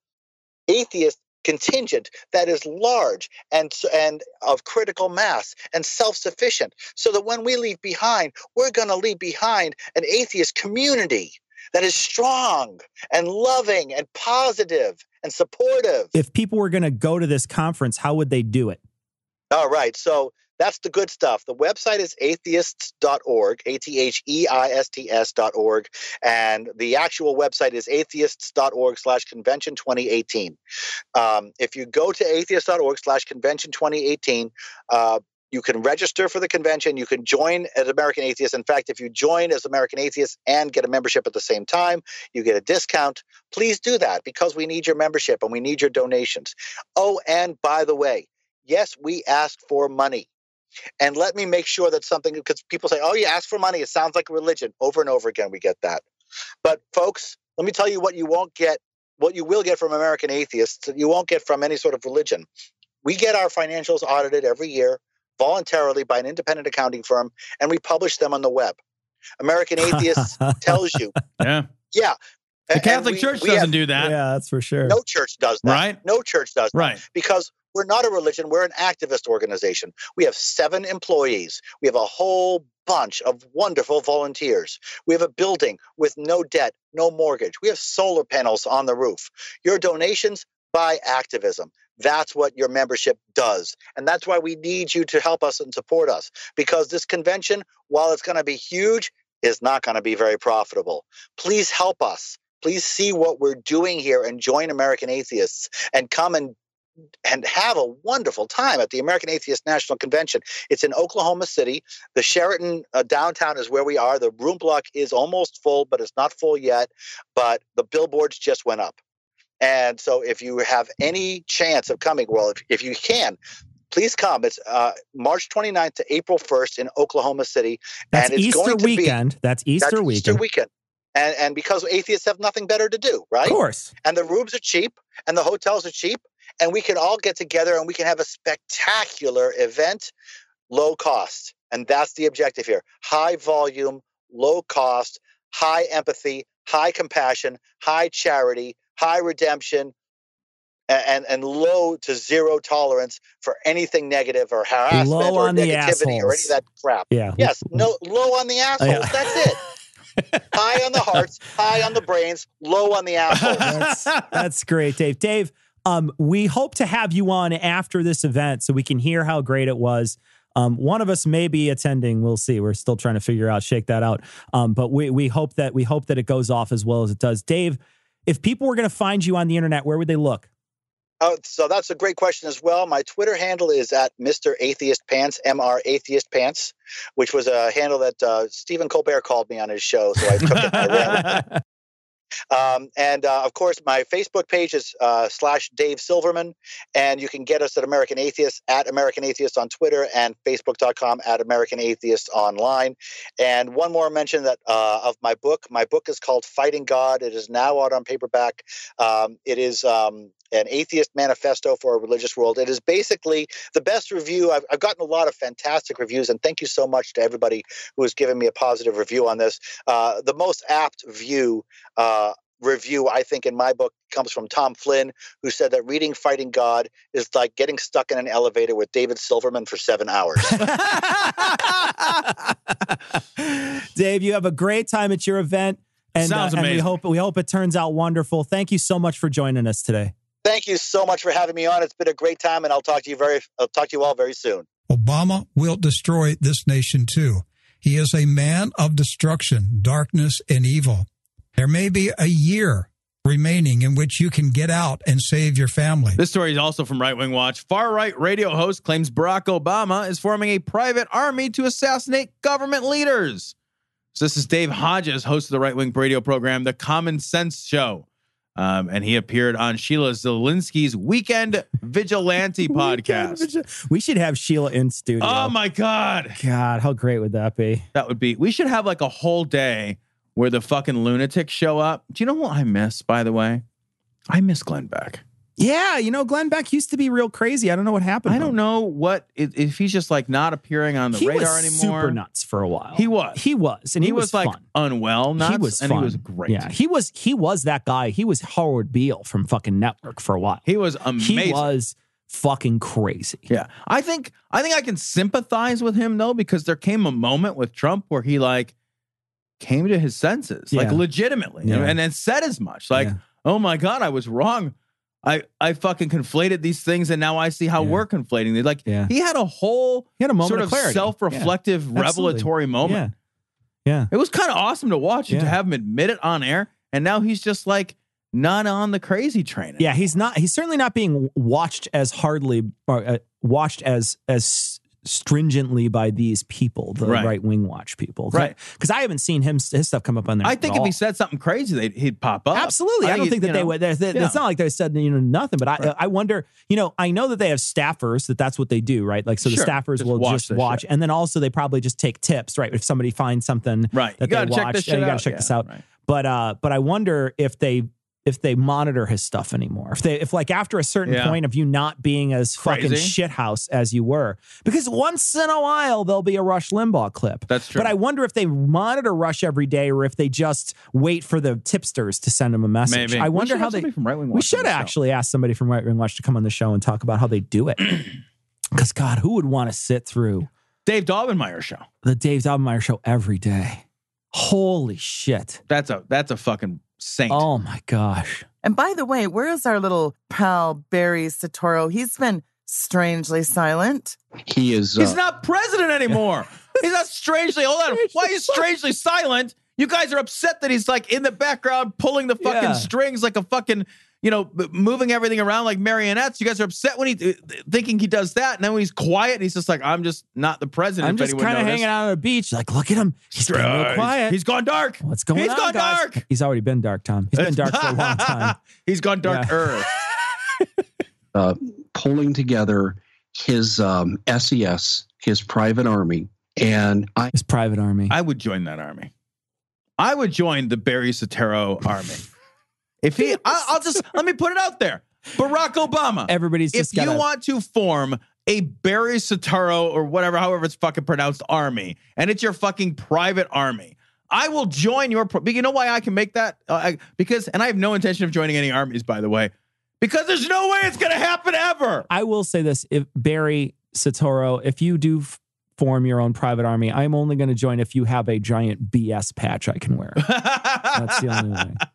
atheist contingent that is large and and of critical mass and self-sufficient so that when we leave behind we're going to leave behind an atheist community that is strong and loving and positive and supportive If people were going to go to this conference, how would they do it? All right. So that's the good stuff. The website is atheists.org, A T H E I S T S.org. And the actual website is atheists.org slash convention 2018. Um, if you go to atheists.org slash convention 2018, uh, you can register for the convention. You can join as American Atheist. In fact, if you join as American Atheist and get a membership at the same time, you get a discount. Please do that because we need your membership and we need your donations. Oh, and by the way, yes, we ask for money. And let me make sure that something, because people say, oh, you ask for money. It sounds like religion. Over and over again, we get that. But folks, let me tell you what you won't get, what you will get from American atheists, that you won't get from any sort of religion. We get our financials audited every year voluntarily by an independent accounting firm, and we publish them on the web. American Atheists tells you, Yeah. yeah. The and- and Catholic we- Church we doesn't have- do that. Yeah, that's for sure. No church does that. Right. No church does that Right. because we're not a religion, we're an activist organization. We have seven employees. We have a whole bunch of wonderful volunteers. We have a building with no debt, no mortgage. We have solar panels on the roof. Your donations by activism. That's what your membership does. And that's why we need you to help us and support us because this convention, while it's going to be huge, is not going to be very profitable. Please help us. Please see what we're doing here and join American Atheists and come and and have a wonderful time at the American Atheist National Convention. It's in Oklahoma City. The Sheraton uh, downtown is where we are. The room block is almost full, but it's not full yet. But the billboards just went up. And so if you have any chance of coming, well, if, if you can, please come. It's uh, March 29th to April 1st in Oklahoma City. That's and it's Easter going to be- weekend. That's Easter That's weekend. Easter weekend. And, and because atheists have nothing better to do, right? Of course. and the rooms are cheap and the hotels are cheap and we can all get together and we can have a spectacular event low cost and that's the objective here high volume low cost high empathy high compassion high charity high redemption and and low to zero tolerance for anything negative or harassment Low or on the negativity or any of that crap Yeah. yes no low on the assholes yeah. that's it high on the hearts high on the brains low on the assholes That's, that's great, Dave. Dave, um, we hope to have you on after this event so we can hear how great it was. Um, one of us may be attending. We'll see. We're still trying to figure out, shake that out. Um, but we we hope that we hope that it goes off as well as it does. Dave, if people were going to find you on the internet, where would they look? Oh, so that's a great question as well. My Twitter handle is at Mr. Atheist Pants, Mr. Atheist Pants, which was a handle that uh, Stephen Colbert called me on his show. So I took it. And I it. Um, and uh, of course, my Facebook page is uh, slash Dave Silverman, and you can get us at American Atheist at American Atheist on Twitter and Facebook.com at American Atheist online. And one more mention that uh, of my book. My book is called Fighting God. It is now out on paperback. Um, it is um, an atheist manifesto for a religious world. It is basically the best review. I've, I've gotten a lot of fantastic reviews, and thank you so much to everybody who has given me a positive review on this. Uh, the most apt view. Uh, review I think in my book comes from Tom Flynn who said that reading Fighting God is like getting stuck in an elevator with David Silverman for 7 hours. Dave, you have a great time at your event. And, uh, Sounds and we hope we hope it turns out wonderful. Thank you so much for joining us today. Thank you so much for having me on. It's been a great time and I'll talk to you very I'll talk to you all very soon. Obama will destroy this nation too. He is a man of destruction, darkness, and evil. There may be a year remaining in which you can get out and save your family. This story is also from Right Wing Watch. Far right radio host claims Barack Obama is forming a private army to assassinate government leaders. So this is Dave Hodges, host of the right wing radio program, The Common Sense Show. Um, and he appeared on Sheila Zilinsky's Weekend Vigilante podcast. We should have Sheila in studio. Oh my God. God, how great would that be? That would be, we should have like a whole day where the fucking lunatics show up. Do you know what I miss, by the way? I miss Glenn Beck. Yeah, you know, Glenn Beck used to be real crazy. I don't know what happened. I don't know what if he's just like not appearing on the he radar was anymore. super nuts for a while. He was. He was, and he, he, was, like fun. unwell, nuts, he was and fun. he was great. Yeah, he was. He was that guy. He was Howard Beale from fucking Network for a while. he was amazing. He was fucking crazy. Yeah, I think I think I can sympathize with him though because there came a moment with Trump where he like came to his senses, like legitimately, Yeah. and then said as much, like, Yeah. "Oh my god, I was wrong." I, I fucking conflated these things and now I see how Yeah. we're conflating them. Like Yeah. he had a whole He had a moment sort of clarity. self-reflective, Yeah, revelatory moment. Yeah, yeah. It was kind of awesome to watch and to have him admit it on air. And now he's just like not on the crazy train. Yeah, he's not. He's certainly not being watched as hardly, or uh, watched as as stringently by these people, the Right. wing watch people. Right. Because I haven't seen him his stuff come up on there. I think if he said something crazy, they'd, he'd pop up. Absolutely. I, don't think that you they know, would. there- yeah. It's not like they said you know nothing, but I Right. I wonder. You know, I know that they have staffers that that's what they do, right? Like so, Sure. the staffers Just will watch just watch, shit. and then also they probably just take tips, right? If somebody finds something Right. that you gotta they check this yeah, you gotta check Yeah, this out. right. But uh, but I wonder if they if they monitor his stuff anymore. If they if like after a certain Yeah. point of you not being as fucking Crazy. shithouse as you were, because once in a while there'll be a Rush Limbaugh clip. That's true. But I wonder if they monitor Rush every day or if they just wait for the tipsters to send him a message. Maybe. I wonder how they. from Right Wing we should show. actually ask somebody from Right Wing Watch to come on the show and talk about how they do it. Because God, who would want to sit through Dave Daubenmire show. the Dave Daubenmire show every day? Holy shit! That's a that's a fucking saint. Oh my gosh! And by the way, where is our little pal Barry Soetoro? He's been strangely silent. He is. He's uh, not president anymore. he's not strangely. Hold on. Why is strangely silent? You guys are upset that he's like in the background pulling the fucking Yeah. strings like a fucking, you know, moving everything around like marionettes. You guys are upset when he thinking he does that, and then when he's quiet, he's just like, "I'm just not the president." I'm if just kind of hanging out on the beach. Like, look at him. He's real quiet. He's gone dark. What's going He's on? He's gone guys? dark. He's already been dark, Tom. He's been dark for a long time. he's gone darker. uh, pulling together his um, SES, his private army, and I His private army. I would join that army. I would join the Barry Soetoro army. If he, I, I'll just let me put it out there. Barack Obama. Everybody's if you got want to form a Barry Soetoro or whatever, however it's fucking pronounced, army, and it's your fucking private army, I will join your. Pro- you know why I can make that? Uh, I, because, and I have no intention of joining any armies, by the way, because there's no way it's going to happen ever. I will say this: if Barry Soetoro, if you do f- form your own private army, I'm only going to join if you have a giant BS patch I can wear. That's the only way.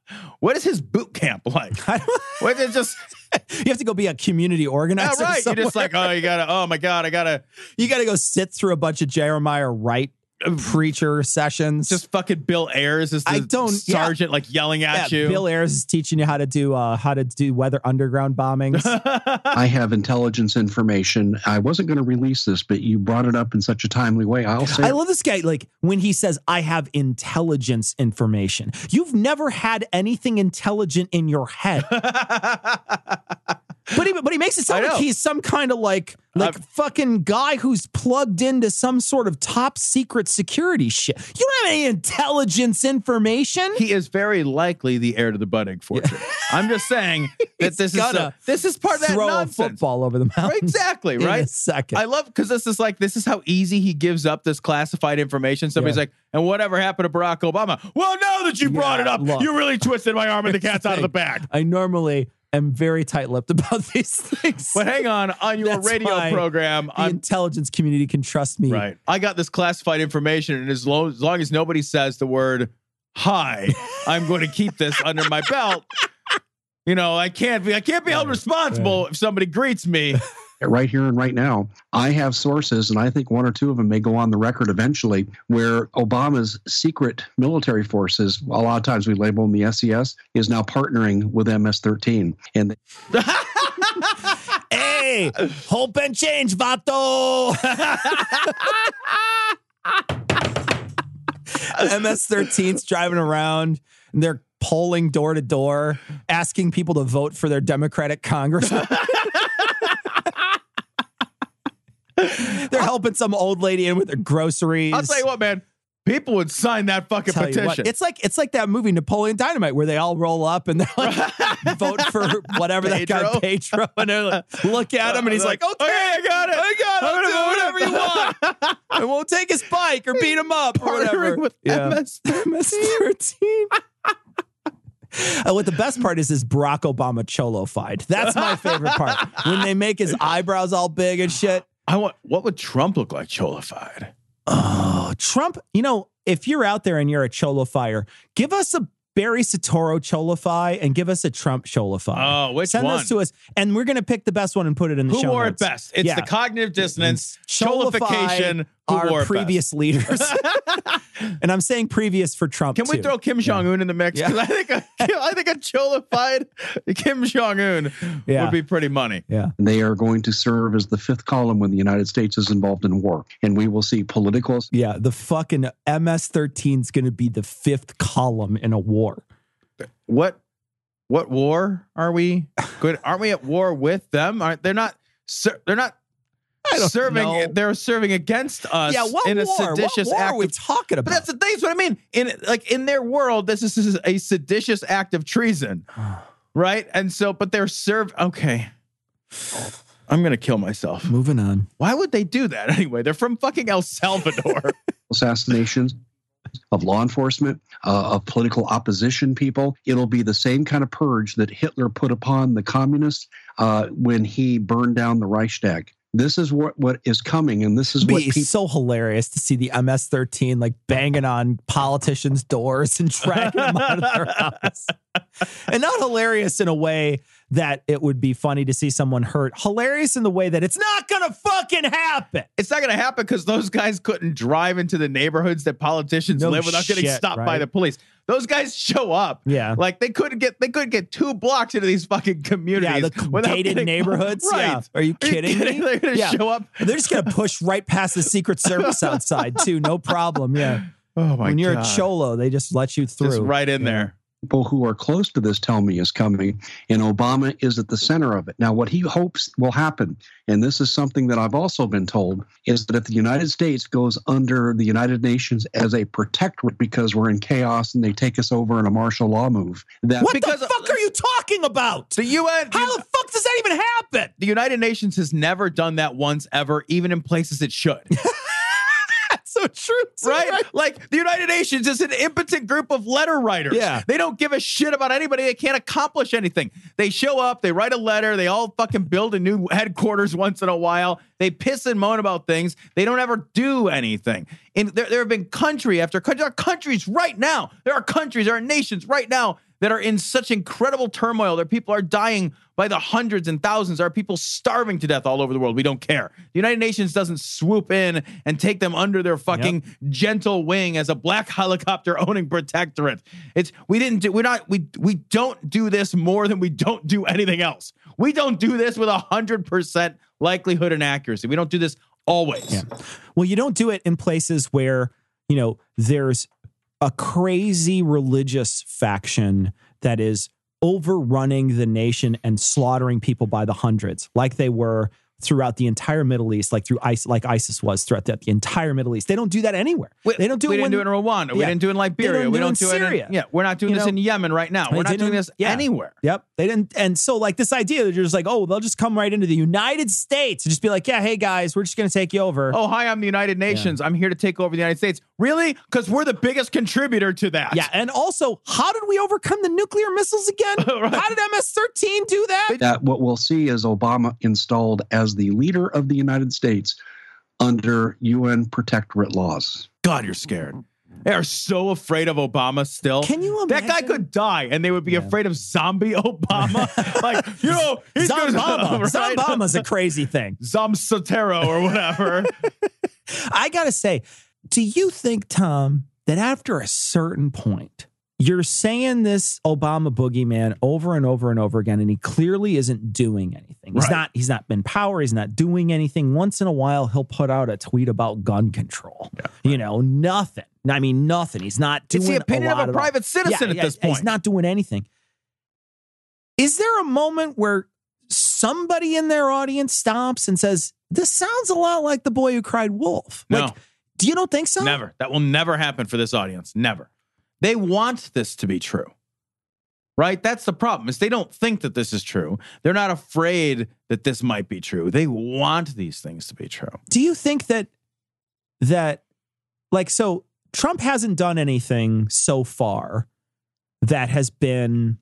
What is his boot camp like? I don't- What is just? you have to go be a community Yeah, organizer. right. You're just like, oh, you gotta. Oh my god, I gotta. you got to go sit through a bunch of Jeremiah Wright preacher sessions. Just fucking Bill Ayers is the I don't- yeah. sergeant like yelling at yeah, you. Bill Ayers is teaching you how to do uh, how to do weather underground bombings. I have intelligence information. I wasn't going to release this, but you brought it up in such a timely way. I'll say I love this guy. Like when he says, "I have intelligence information." You've never had anything intelligent in your head. But he, but he makes it sound like he's some kind of like like I'm- fucking guy who's plugged into some sort of top secret security shit. You don't have any intelligence information. he is very likely the heir to the Buddig fortune. I'm just saying that this is gonna this is part of that throw a football over the mountain. Right, exactly, in right? a second. I love because this is like this is how easy he gives up this classified information. Somebody's Yeah. like, and whatever happened to Barack Obama? Well, now that you brought Yeah, it up, look. you really twisted my arm and the cat's out of the bag. I normally am very tight-lipped about these things. But hang on, on your That's radio program, the I'm intelligence community can trust me. right. I got this classified information, and as long, as long as nobody says the word "hi," I'm going to keep this under my belt. You know, I can't be I can't be held responsible if somebody greets me. Right here and right now. I have sources, and I think one or two of them may go on the record eventually, where Obama's secret military forces, a lot of times we label them the SES, is now partnering with MS-13, and Hey, hope and change, vato. MS-13's driving around and they're polling door to door, asking people to vote for their Democratic congressman. they're helping some old lady in with her groceries. I'll tell you what, man. People would sign that fucking Tell you petition. what, it's like it's like that movie Napoleon Dynamite where they all roll up and they're like vote for whatever that guy Pedro? Pedro and they're like look at him and he's like okay I got it. I got it I'm gonna do vote whatever you want I won't take his bike or beat him up or whatever Partnering with yeah. MS. MS-13 Uh, what the best part is is Barack Obama cholo-fied. That's my favorite part. When they make his eyebrows all big and shit. I want. What would Trump look like cholified? Oh, Trump, you know, if you're out there and you're a Cholofire, give us a Barry Soetoro Cholify and give us a Trump Cholify. Oh, which Send one? those to us, and we're going to pick the best one and put it in the Who show wore notes. it best? It's Yeah. the cognitive dissonance, cholification. Who our wore it previous leaders. and I'm saying previous for Trump. Can we too. throw Kim Jong Un in the mix? Yeah. 'Cause I think a, I think a cholified Kim Jong Un Yeah. would be pretty money. Yeah. they are going to serve as the fifth column when the United States is involved in war. And we will see political Yeah. The fucking MS 13 is going to be the fifth column in a war. What what war are we? Good. Aren't we at war with them? Aren't they're not? They're don't serving. know. They're serving against us. yeah. What in a war? seditious what war act are we of talking about? But that's the thing. That's what I mean. In like in their world, this is, this is a seditious act of treason, right? And so, but they're served. Okay, I'm gonna kill myself. Moving on. Why would they do that anyway? They're from fucking El Salvador. assassinations of law enforcement, uh, of political opposition people. It'll be the same kind of purge that Hitler put upon the communists uh, when he burned down the Reichstag. This is what, what is coming, and this is It'd what be people. so hilarious to see the MS-13 like banging on politicians' doors and dragging them out of their house. And not hilarious in a way that it would be funny to see someone hurt. Hilarious in the way that it's not gonna fucking happen. it's not gonna happen because those guys couldn't drive into the neighborhoods that politicians No live without getting shit, stopped by the police. Those guys show up. Yeah. Like they couldn't get they couldn't get two blocks into these fucking communities. Yeah, the gated getting- neighborhoods. Right. Yeah. Are you kidding me? They're gonna Yeah. show up. They're just gonna push right past the Secret Service outside too. No problem. Yeah. Oh my God. when you're God. a cholo, they just let you through. Just right in Yeah. there. People who are close to this tell me is coming, and Obama is at the center of it. Now, what he hopes will happen, and this is something that I've also been told, is that if the United States goes under the United Nations as a protectorate because we're in chaos and they take us over in a martial law move, that What Because- the fuck are you talking about? The UN How the fuck does that even happen? the United Nations has never done that once ever, even in places it should. So true. too, right? Like the United Nations is an impotent group of letter writers. Yeah. They don't give a shit about anybody. They can't accomplish anything. They show up, they write a letter, they all fucking build a new headquarters once in a while. They piss and moan about things. They don't ever do anything. And there, there have been country after country. There are countries right now. There are countries, there are nations right now that are in such incredible turmoil. Their people are dying by the hundreds and thousands. There are people starving to death all over the world. We don't care. The United Nations doesn't swoop in and take them under their fucking gentle wing as a black helicopter owning protectorate. It's we didn't do we're not we we don't do this more than we don't do anything else. We don't do this with a hundred percent likelihood and accuracy. We don't do this always. Yeah. Well, you don't do it in places where, you know, there's a crazy religious faction that is overrunning the nation and slaughtering people by the hundreds, like they were throughout the entire Middle East, like through ISIS, like ISIS was throughout the, the entire Middle East. They don't do that anywhere. We, they don't do we it. didn't when- do it in Rwanda. We didn't do it in Liberia. don't we do don't in do it in Syria. in yeah. We're not doing You this know? in Yemen right now. We're not doing this yeah. anywhere. Yep. They didn't. And so, like, this idea that you're just like, oh, they'll just come right into the United States and just be like, yeah, hey, guys, we're just going to take you over. Oh, hi, I'm the United Nations. I'm here to take over the United States. Really? Because we're the biggest contributor to that. Yeah. And also, how did we overcome the nuclear missiles again? Right. How did MS 13 do that? that what we'll see is Obama installed as the leader of the United States under UN protectorate laws. God, you're scared. They are so afraid of Obama still. Can you imagine? That guy could die, and they would be afraid of zombie Obama. like, you know, he's gonna- Zombama. right? Zombama's a crazy thing. Zomsotero or whatever. I got to say, do you think, Tom, that after a certain point, you're saying this Obama boogeyman over and over and over again, and he clearly isn't doing anything. He's Right. not. He's not in power. He's not doing anything. Once in a while, he'll put out a tweet about gun control. You know, nothing. I mean, nothing. He's not doing. It's the opinion a of a at all. private citizen Yeah, at yeah, this point. He's not doing anything. Is there a moment where somebody in their audience stops and says, "This sounds a lot like the boy who cried wolf"? No. Like, do you don't think so? Never. That will never happen for this audience. Never. They want this to be true. Right? That's the problem. Is they don't think that this is true. They're not afraid that this might be true. They want these things to be true. Do you think that that like so Trump hasn't done anything so far that has been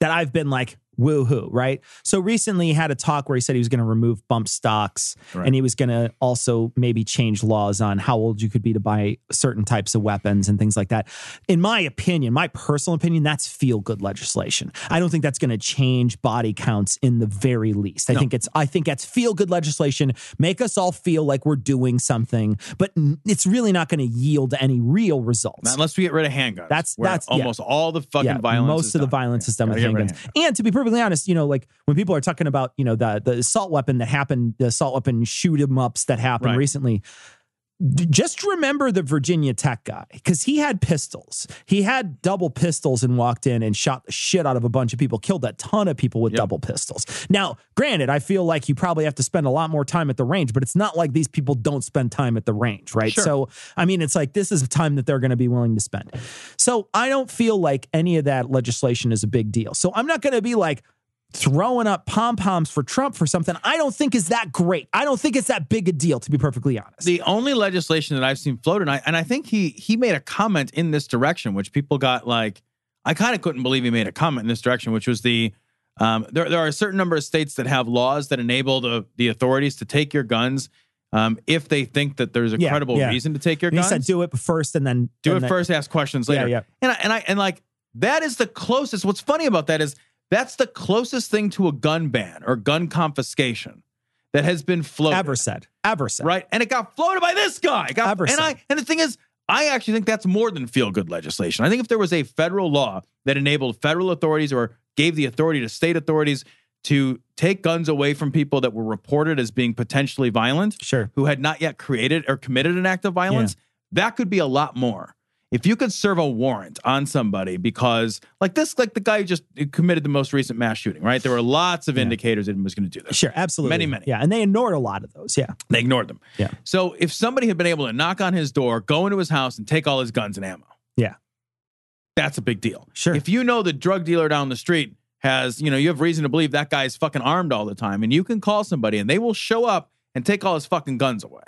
that I've been like woohoo, right? So recently he had a talk where he said he was going to remove bump stocks Right. and he was going to also maybe change laws on how old you could be to buy certain types of weapons and things like that. In my opinion, my personal opinion, that's feel good legislation. I don't think that's going to change body counts in the very least. I No. think it's I think that's feel good legislation, make us all feel like we're doing something, but it's really not going to yield any real results. Not unless we get rid of handguns. That's- that's- yeah. almost all the fucking violence. Most of the done. violence Yeah. is done with Gotta get handguns. of And to be perfectly honest, you know, like when people are talking about, you know, the the assault weapon that happened, the assault weapon shoot 'em ups that happened Right. recently. Just remember the Virginia Tech guy because he had pistols. He had double pistols and walked in and shot the shit out of a bunch of people, killed a ton of people with Yep. double pistols. Now, granted, I feel like you probably have to spend a lot more time at the range, but it's not like these people don't spend time at the range, right? Sure. So, I mean, it's like this is a time that they're going to be willing to spend. So, I don't feel like any of that legislation is a big deal. So, I'm not going to be like throwing up pom poms for Trump for something I don't think is that great. I don't think it's that big a deal, to be perfectly honest. The only legislation that I've seen floated, and I, and I think he he made a comment in this direction, which people got like, I kind of couldn't believe he made a comment in this direction, which was the um, there there are a certain number of states that have laws that enable the the authorities to take your guns um, if they think that there's a Yeah, credible yeah. reason to take your guns. he said do it first and then do and it then- first, ask questions Yeah, later. yeah. And I, and I and like that is the closest. What's funny about that is that's the closest thing to a gun ban or gun confiscation that has been floated. Ever said. Ever said. right? And it got floated by this guy. It got, Ever and said. I and the thing is, I actually think that's more than feel good legislation. I think if there was a federal law that enabled federal authorities or gave the authority to state authorities to take guns away from people that were reported as being potentially violent, Sure. who had not yet created or committed an act of violence, that could be a lot more. If you could serve a warrant on somebody because, like this, like the guy who just committed the most recent mass shooting, right? There were lots of indicators that he was going to do this. Sure, absolutely. Many, many. Yeah, and they ignored a lot of those. Yeah. They ignored them. Yeah. So if somebody had been able to knock on his door, go into his house, and take all his guns and ammo, Yeah. that's a big deal. Sure. If you know the drug dealer down the street has, you know, you have reason to believe that guy's fucking armed all the time, and you can call somebody and they will show up and take all his fucking guns away.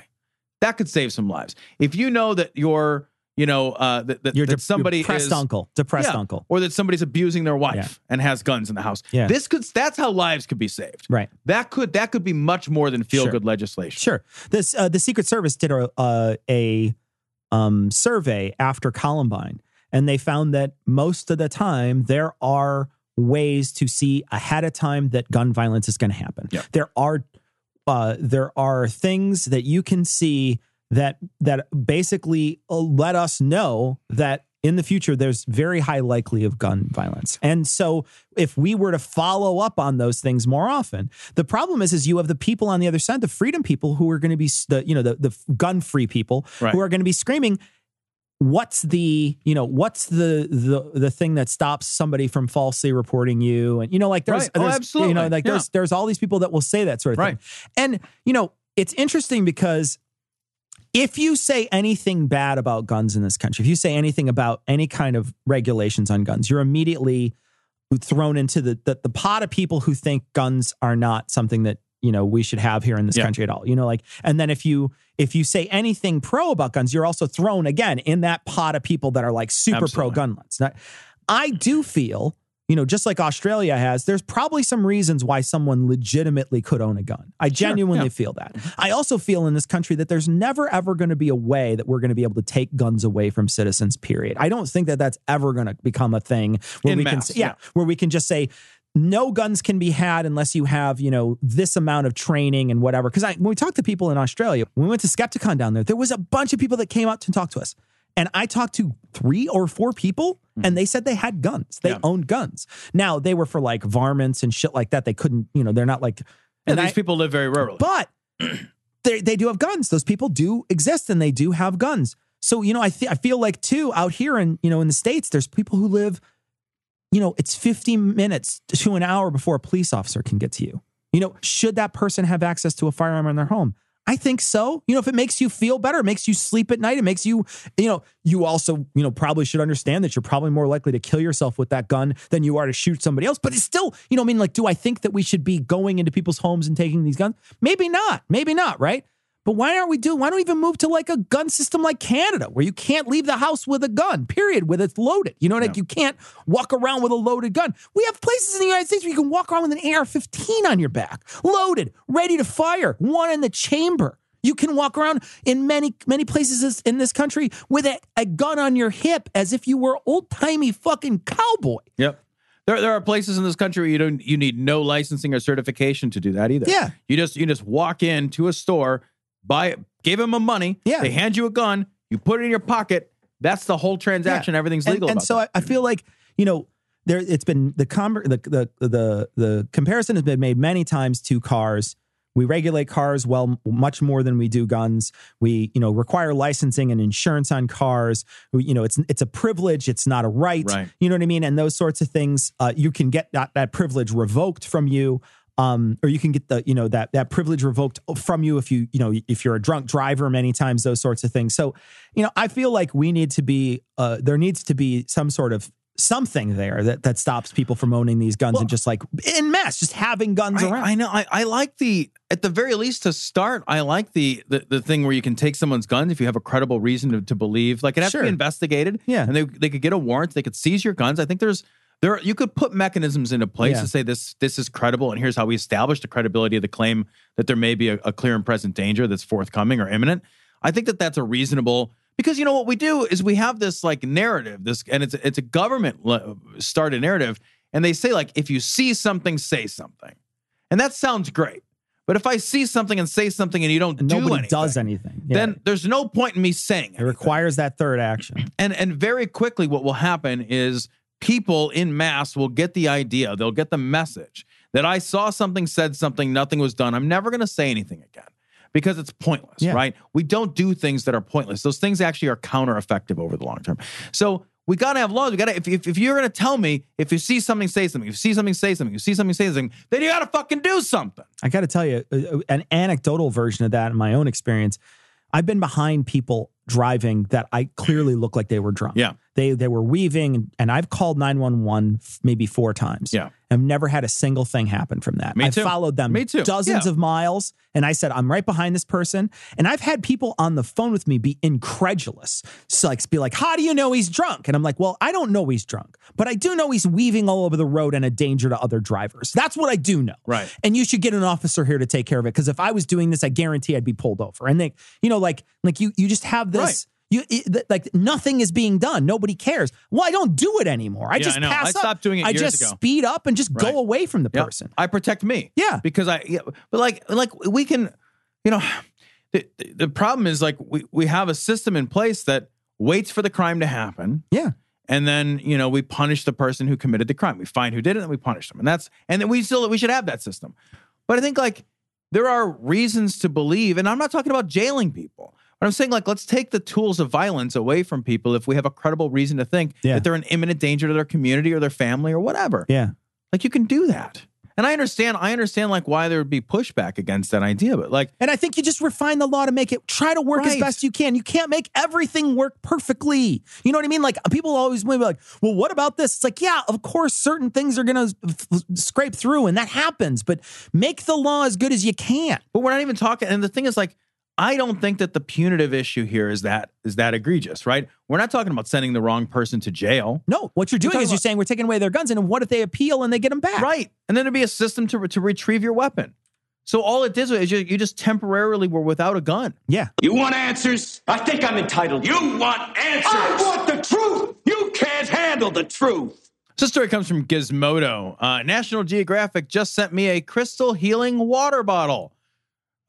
That could save some lives. If you know that you're, you know, uh, that, that, that de- somebody depressed is, uncle, depressed Yeah. uncle. or that somebody's abusing their wife Yeah. and has guns in the house. Yeah. This could that's how lives could be saved. Right. That could that could be much more than feel Sure. good legislation. Sure. This uh, the Secret Service did a uh, a um, survey after Columbine, and they found that most of the time there are ways to see ahead of time that gun violence is going to happen. Yeah. There are uh, there are things that you can see that that basically uh, let us know that in the future there's very high likely of gun violence. And so if we were to follow up on those things more often, the problem is is you have the people on the other side, the freedom people who are going to be the you know the the gun free people Right. who are going to be screaming what's the you know what's the the the thing that stops somebody from falsely reporting you and you know like there's, Right. Oh, there's absolutely. you know like Yeah. there's there's all these people that will say that sort of Right. thing and you know it's interesting because if you say anything bad about guns in this country if you say anything about any kind of regulations on guns you're immediately thrown into the the, the pot of people who think guns are not something that you know we should have here in this Yeah. country at all you know like and then if you if you say anything pro about guns you're also thrown again in that pot of people that are like super pro gun Now, i do feel you know just like australia has there's probably some reasons why someone legitimately could own a gun i genuinely yeah. feel that mm-hmm. i also feel in this country that there's never ever going to be a way that we're going to be able to take guns away from citizens period i don't think that that's ever going to become a thing where In we mass, can yeah, yeah. where we can just say no guns can be had unless you have, you know, this amount of training and whatever. Because when we talked to people in Australia, when we went to Skepticon down there, there was a bunch of people that came out to talk to us. And I talked to three or four people, hmm. and they said they had guns. They. Yeah. owned guns. Now they were for like varmints and shit like that. They couldn't, you know, they're not like. And and these I- people live very rurally. but they they do have guns. Those people do exist, and they do have guns. So you know, I th- I feel like too out here in you know in the states, there's people who live, you know, it's 50 minutes to an hour before a police officer can get to you. You know, should that person have access to a firearm in their home? I think so. You know, if it makes you feel better, it makes you sleep at night, it makes you, you know, you also, you know, probably should understand that you're probably more likely to kill yourself with that gun than you are to shoot somebody else. But it's still, you know, I mean, like, do I think that we should be going into people's homes and taking these guns? Maybe not. Maybe not, right? But why aren't we doing? Why don't we even move to like a gun system like Canada, where you can't leave the house with a gun? Period. With it's loaded. You know, like you can't walk around with a loaded gun. We have places in the United States where you can walk around with an AR-15 on your back, loaded, ready to fire, one in the chamber. You can walk around in many many places in this country with a, a gun on your hip as if you were old timey fucking cowboy. Yep. There, there are places in this country where you don't you need no licensing or certification to do that either. Yeah. You just you just walk into a store, buy give them a money, Yeah. they hand you a gun, you put it in your pocket. That's the whole transaction. Yeah. Everything's legal. And about so. I, I feel like you know there it's been the, com- the the the the comparison has been made many times to cars. We regulate cars well much more than we do guns. We you know require licensing and insurance on cars. We, you know it's it's a privilege. It's not a right. Right. You know what I mean? And those sorts of things. Uh, you can get that that privilege revoked from you. Um, or you can get the you know that that privilege revoked from you if you you know if you're a drunk driver many times those sorts of things so you know i feel like we need to be uh, there needs to be some sort of something there that that stops people from owning these guns Well- and just like in mass just having guns I, around I know. I, I like the at the very least to start. I like the, the the thing where you can take someone's guns if you have a credible reason to, to believe. Like it has to be investigated. Yeah. and they they could get a warrant. They could seize your guns. I think there's there you could put mechanisms into place Yeah. to say this this is credible, and here's how we establish the credibility of the claim that there may be a, a clear and present danger that's forthcoming or imminent. I think that that's a reasonable because you know what we do is we have this like narrative this and it's it's a government started narrative and they say like if you see something say something and that sounds great but if i see something and say something and you don't And do nobody anything, does anything Yeah. then there's no point in me saying it it requires that third action and and very quickly what will happen is people in mass will get the idea they'll get the message that i saw something said something nothing was done. I'm never going to say anything again because it's pointless Yeah. right? We don't do things that are pointless. Those things actually are counter effective over the long term. So we got to have laws. We got to if, if, if you're going to tell me if you see something say something. If you see something say something. If you see something say something. Then you got to fucking do something. I got to tell you, uh, an anecdotal version of that in my own experience. I've been behind people driving that I clearly look like they were drunk. Yeah. They they were weaving, and I've called 911 maybe four times. Yeah. I've never had a single thing happen from that. Me I too. followed them Me too. dozens Yeah. of miles, and I said, I'm right behind this person. And I've had people on the phone with me be incredulous. So like be like, How do you know he's drunk? And I'm like, Well, I don't know he's drunk, but I do know he's weaving all over the road and a danger to other drivers. That's what I do know Right. and you should get an officer here to take care of it because if i was doing this i guarantee i'd be pulled over and they you know like like you you just have this Right. You it, like nothing is being done. Nobody cares. Well, I don't do it anymore. I Yeah, just I know. pass I up. stopped doing it I years just ago. speed up and just Right. go away from the Yep. person. I protect me. Yeah. Because I, yeah, but like, like we can, you know, the, the problem is like we, we have a system in place that waits for the crime to happen. Yeah. And then, you know, we punish the person who committed the crime. We find who did it and we punish them. And that's, and then we still, we should have that system. But I think like there are reasons to believe, and I'm not talking about jailing people. But I'm saying, like, let's take the tools of violence away from people if we have a credible reason to think Yeah. that they're an imminent danger to their community or their family or whatever. Yeah. Like you can do that. And I understand, I understand like why there would be pushback against that idea, but like And I think you just refine the law to make it try to work as best you can. You can't make everything work perfectly. You know what I mean? Like people always will be like, "Well, what about this?" It's like, yeah, of course, certain things are going to f- scrape through, and that happens. But make the law as good as you can. but we're not even talking and the thing is like I don't think that the punitive issue here is that is that egregious, right? We're not talking about sending the wrong person to jail. No, what you're doing talking is you're saying we're taking away their guns, and what if they appeal and they get them back? Right. And then there'd be a system to to retrieve your weapon. So all it did is you, you just temporarily were without a gun. Yeah. You want answers? I think I'm entitled. You want answers? I want the truth. You can't handle the truth. So this story comes from Gizmodo. Uh, National Geographic just sent me a crystal healing water bottle.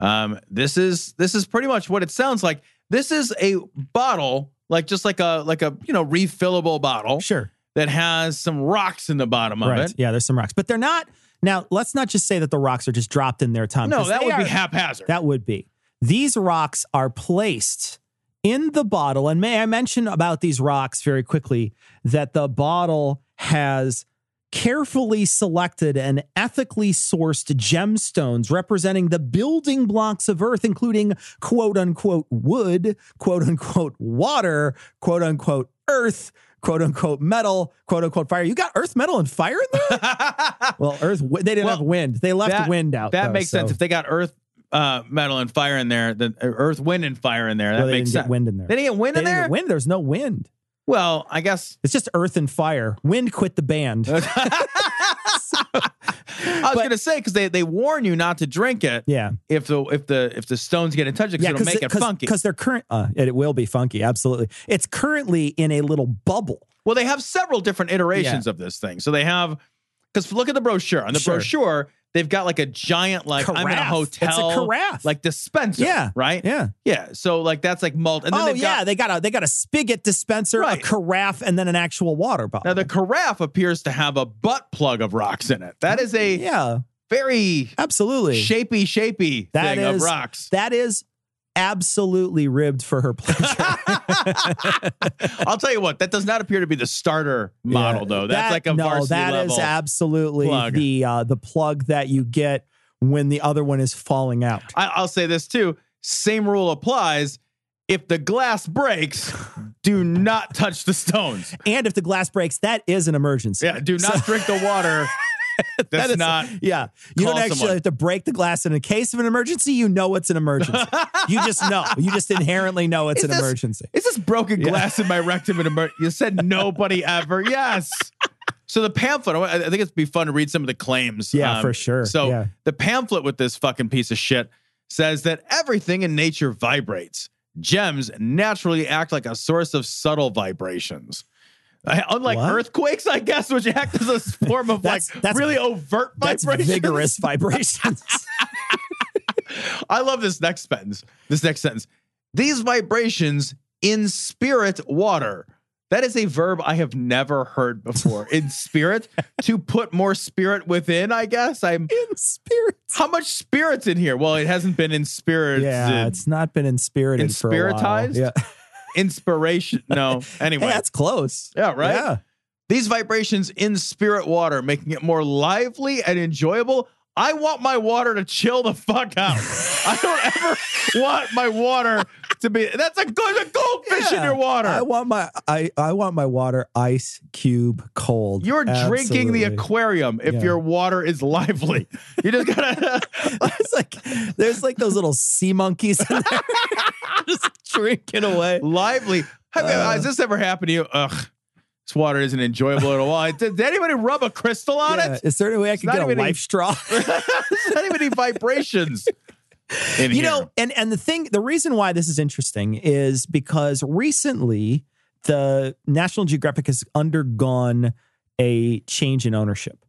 Um, this is this is pretty much what it sounds like. This is a bottle, like just like a like a you know refillable bottle Sure. that has some rocks in the bottom of Right. it. Yeah, there's some rocks, but they're not. Now, let's not just say that the rocks are just dropped in their time. No, that would be haphazard. That would be. These rocks are placed in the bottle. And may I mention about these rocks very quickly that the bottle has carefully selected and ethically sourced gemstones representing the building blocks of Earth, including quote unquote wood, quote unquote water, quote unquote earth. Quote unquote metal, quote unquote fire. You got earth, metal, and fire in there? well, earth, they didn't Well, have wind. They left that, wind out. That though, makes sense. If they got earth, uh, metal, and fire in there, then uh, earth, wind, and fire in there, that Well, they makes didn't sense. get wind in there. They didn't get wind They in there. wind. There's no wind. Well, I guess It's just earth and fire. Wind quit the band. I was But- going to say because they they warn you not to drink it. yeah. If the if the if the stones get in touch, because Yeah, it'll make it funky. Because they're current. Uh, it will be funky. Absolutely. It's currently in a little bubble. Well, they have several different iterations of this thing. So they have because look at the brochure. On the Sure. brochure, they've got like a giant like I'm in a hotel. It's a carafe. like dispenser. Yeah. Right. Yeah. Yeah. So like that's like malt. And then oh yeah, got, they got a they got a spigot dispenser, Right. a carafe, and then an actual water bottle. now the carafe appears to have a butt plug of rocks in it. That is a yeah, very absolutely. shapy, shapy That thing of rocks. That is absolutely ribbed for her pleasure. I'll tell you what, that does not appear to be the starter model, Yeah. though. That's That- like a no, varsity that is level. absolutely plug. the uh, the plug that you get when the other one is falling out. I, I'll say this too. Same rule applies. If the glass breaks, do not touch the stones. And if the glass breaks, that is an emergency. Yeah, do not drink the water. That That's not. Yeah, you don't actually someone. have to break the glass in a case of an emergency. You know it's an emergency. you just know. You just inherently know it's Is an this- emergency. Is this broken glass in my rectum? And emer- you said nobody ever. Yes. So the pamphlet. I think it'd be fun to read some of the claims. Um, Yeah, for sure. So Yeah. the pamphlet with this fucking piece of shit says that everything in nature vibrates. Gems naturally act like a source of subtle vibrations. Unlike What? earthquakes, I guess, which act as a form of like That's- that's- really overt That's vibrations. vigorous vibrations. I love this next sentence. This next sentence. These vibrations in spirit water. That is a verb I have never heard before. In spirit, to put more spirit within, I guess. I'm in spirit. how much spirit's in here? Well, it hasn't been in spirit. Yeah, it's not been inspirited for a while. Yeah, inspiration. No. Anyway. hey, that's close. yeah, right? Yeah. These vibrations in spirit water, making it more lively and enjoyable. I want my water to chill the fuck out. I don't ever want my water to be. That's a good a goldfish in your water. I want my I I want my water ice cube cold. You're drinking the aquarium if Yeah. your water is lively. You just gotta. It's like there's like those little sea monkeys in there just drinking away. lively. Have Uh. has this ever happened to you? Ugh, this water isn't enjoyable at all. Did, did anybody rub a crystal on Yeah. it? Is there any way I could not get a- life straw? There's not even any vibrations. you here. know, and and the thing, the reason why this is interesting is because recently the National Geographic has undergone a change in ownership.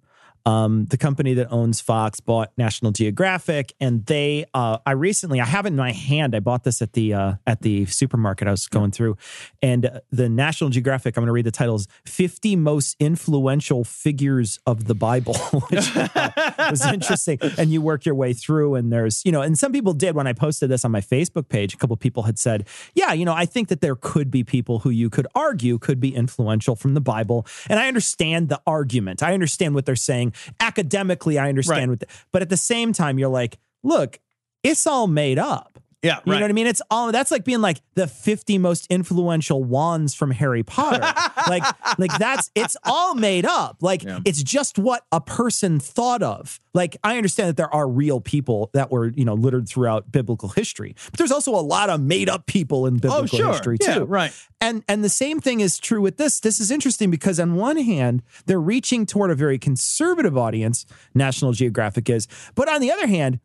Um, the company that owns Fox bought National Geographic, and they. Uh, I recently, I have it in my hand. I bought this at the uh, at the supermarket I was going through, and uh, the National Geographic. I'm going to read the titles: "50 Most Influential Figures of the Bible," which I was interesting. And you work your way through, and there's you know, and some people did when I posted this on my Facebook page. A couple people had said, "Yeah, you know, I think that there could be people who you could argue could be influential from the Bible," and I understand the argument. I understand what they're saying academically. I understand Right. what, the, but at the same time, you're like, look, it's all made up. Yeah, You right. know what I mean? It's all that's like being like the 50 most influential wands from Harry Potter. like like that's it's all made up. Like Yeah. it's just what a person thought of. Like I understand that there are real people that were, you know, littered throughout biblical history. But there's also a lot of made up people in oh, biblical Oh, sure. history Yeah, too. right. And and the same thing is true with this. This is interesting because on one hand, they're reaching toward a very conservative audience, National Geographic is, but on the other hand,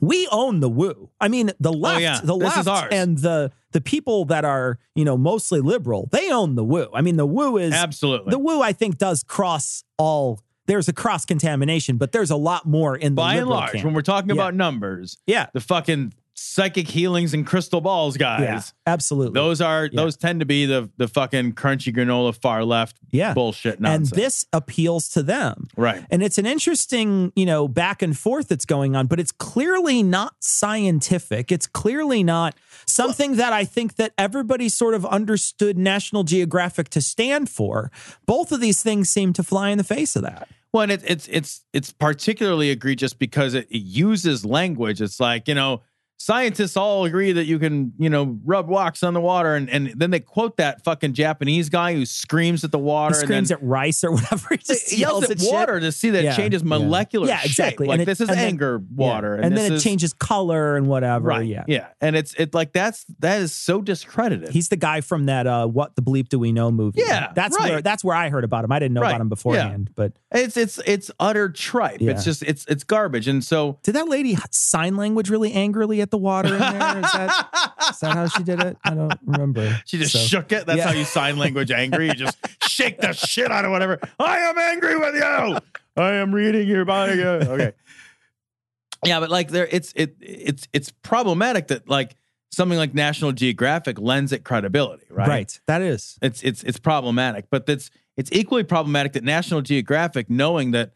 we own the woo. I mean, the oh, left, Oh, yeah. the left and the the people that are, you know, mostly liberal, they own the woo. I mean, the woo is Absolutely. the woo I think does cross all there's a cross contamination, but there's a lot more in the By and large, camp. when we're talking Yeah. about numbers, Yeah. the fucking psychic healings and crystal balls guys. Yeah, absolutely. Those are Yeah. those tend to be the the fucking crunchy granola far left Yeah. bullshit nonsense. and this appeals to them. right. And it's an interesting, you know, back and forth that's going on, but it's clearly not scientific. It's clearly not something that I think that everybody sort of understood National Geographic to stand for. Both of these things seem to fly in the face of that. Well, and it, it's it's it's particularly egregious because it, it uses language. It's like you know, scientists all agree that you can you know rub wax on the water, and and then they quote that fucking Japanese guy who screams at the water, He screams and at rice or whatever. He then just he yells at shit. water to see that Yeah, it changes yeah. molecular. Yeah, shape. exactly. Like And it- this is and then- anger Yeah. water, and, then this it is- changes color and whatever. Right. Yeah. Yeah. And it's it like that's that is so discredited. He's the guy from that uh what the bleep do we know movie. Yeah, That's right. where that's where I heard about him. I didn't know Right. about him beforehand, but it's it's it's utter tripe. Yeah. It's just it's it's garbage. And so did that lady sign language really angrily at the water in there? Is that is that how she did it? I don't remember. She just So- shook it. That's Yeah. how you sign language angry. You just shake the shit out of whatever. I am angry with you. I am reading your body. Okay. Yeah, but like there it's it it's it's problematic that like something like National Geographic lends it credibility, right? Right. That is. It's it's it's problematic, but that's it's equally problematic that National Geographic, knowing that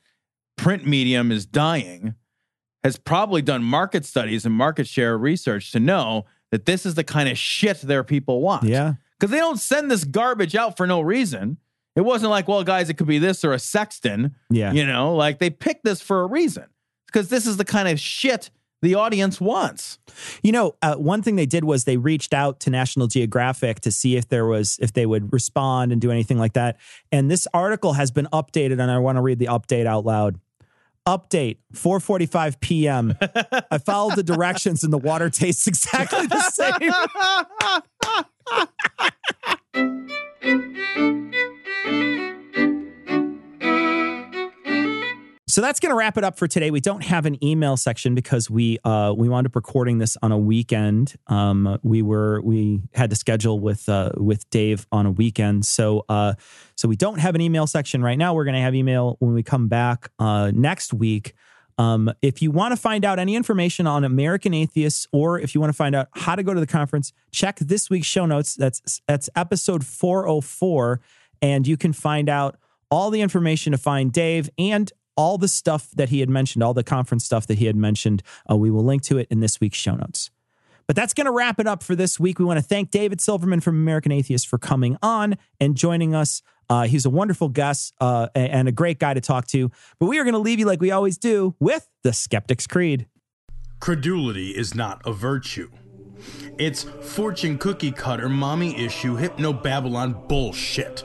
print medium is dying, has probably done market studies and market share research to know that this is the kind of shit their people want. Yeah. Because they don't send this garbage out for no reason. It wasn't like, well, guys, it could be this or a sexton. Yeah. You know, like they picked this for a reason. Because this is the kind of shit the audience wants. You know, uh, one thing they did was they reached out to National Geographic to see if there was if they would respond and do anything like that. And this article has been updated, and I want to read the update out loud. Update 4:45 p.m. I followed the directions, and the water tastes exactly the same. So that's going to wrap it up for today. We don't have an email section because we uh, we wound up recording this on a weekend. Um, we were we had to schedule with uh, with Dave on a weekend, so uh, so we don't have an email section right now. We're going to have email when we come back uh, next week. Um, if you want to find out any information on American Atheists, or if you want to find out how to go to the conference, check this week's show notes. That's that's episode four hundred four, and you can find out all the information to find Dave and all the stuff that he had mentioned, all the conference stuff that he had mentioned. Uh, we will link to it in this week's show notes. But that's going to wrap it up for this week. We want to thank David Silverman from American Atheist for coming on and joining us. Uh, he's a wonderful guest uh, and a great guy to talk to. But we are going to leave you like we always do with the Skeptic's Creed. Credulity is not a virtue. It's fortune cookie cutter, mommy issue, hypno Babylon bullshit.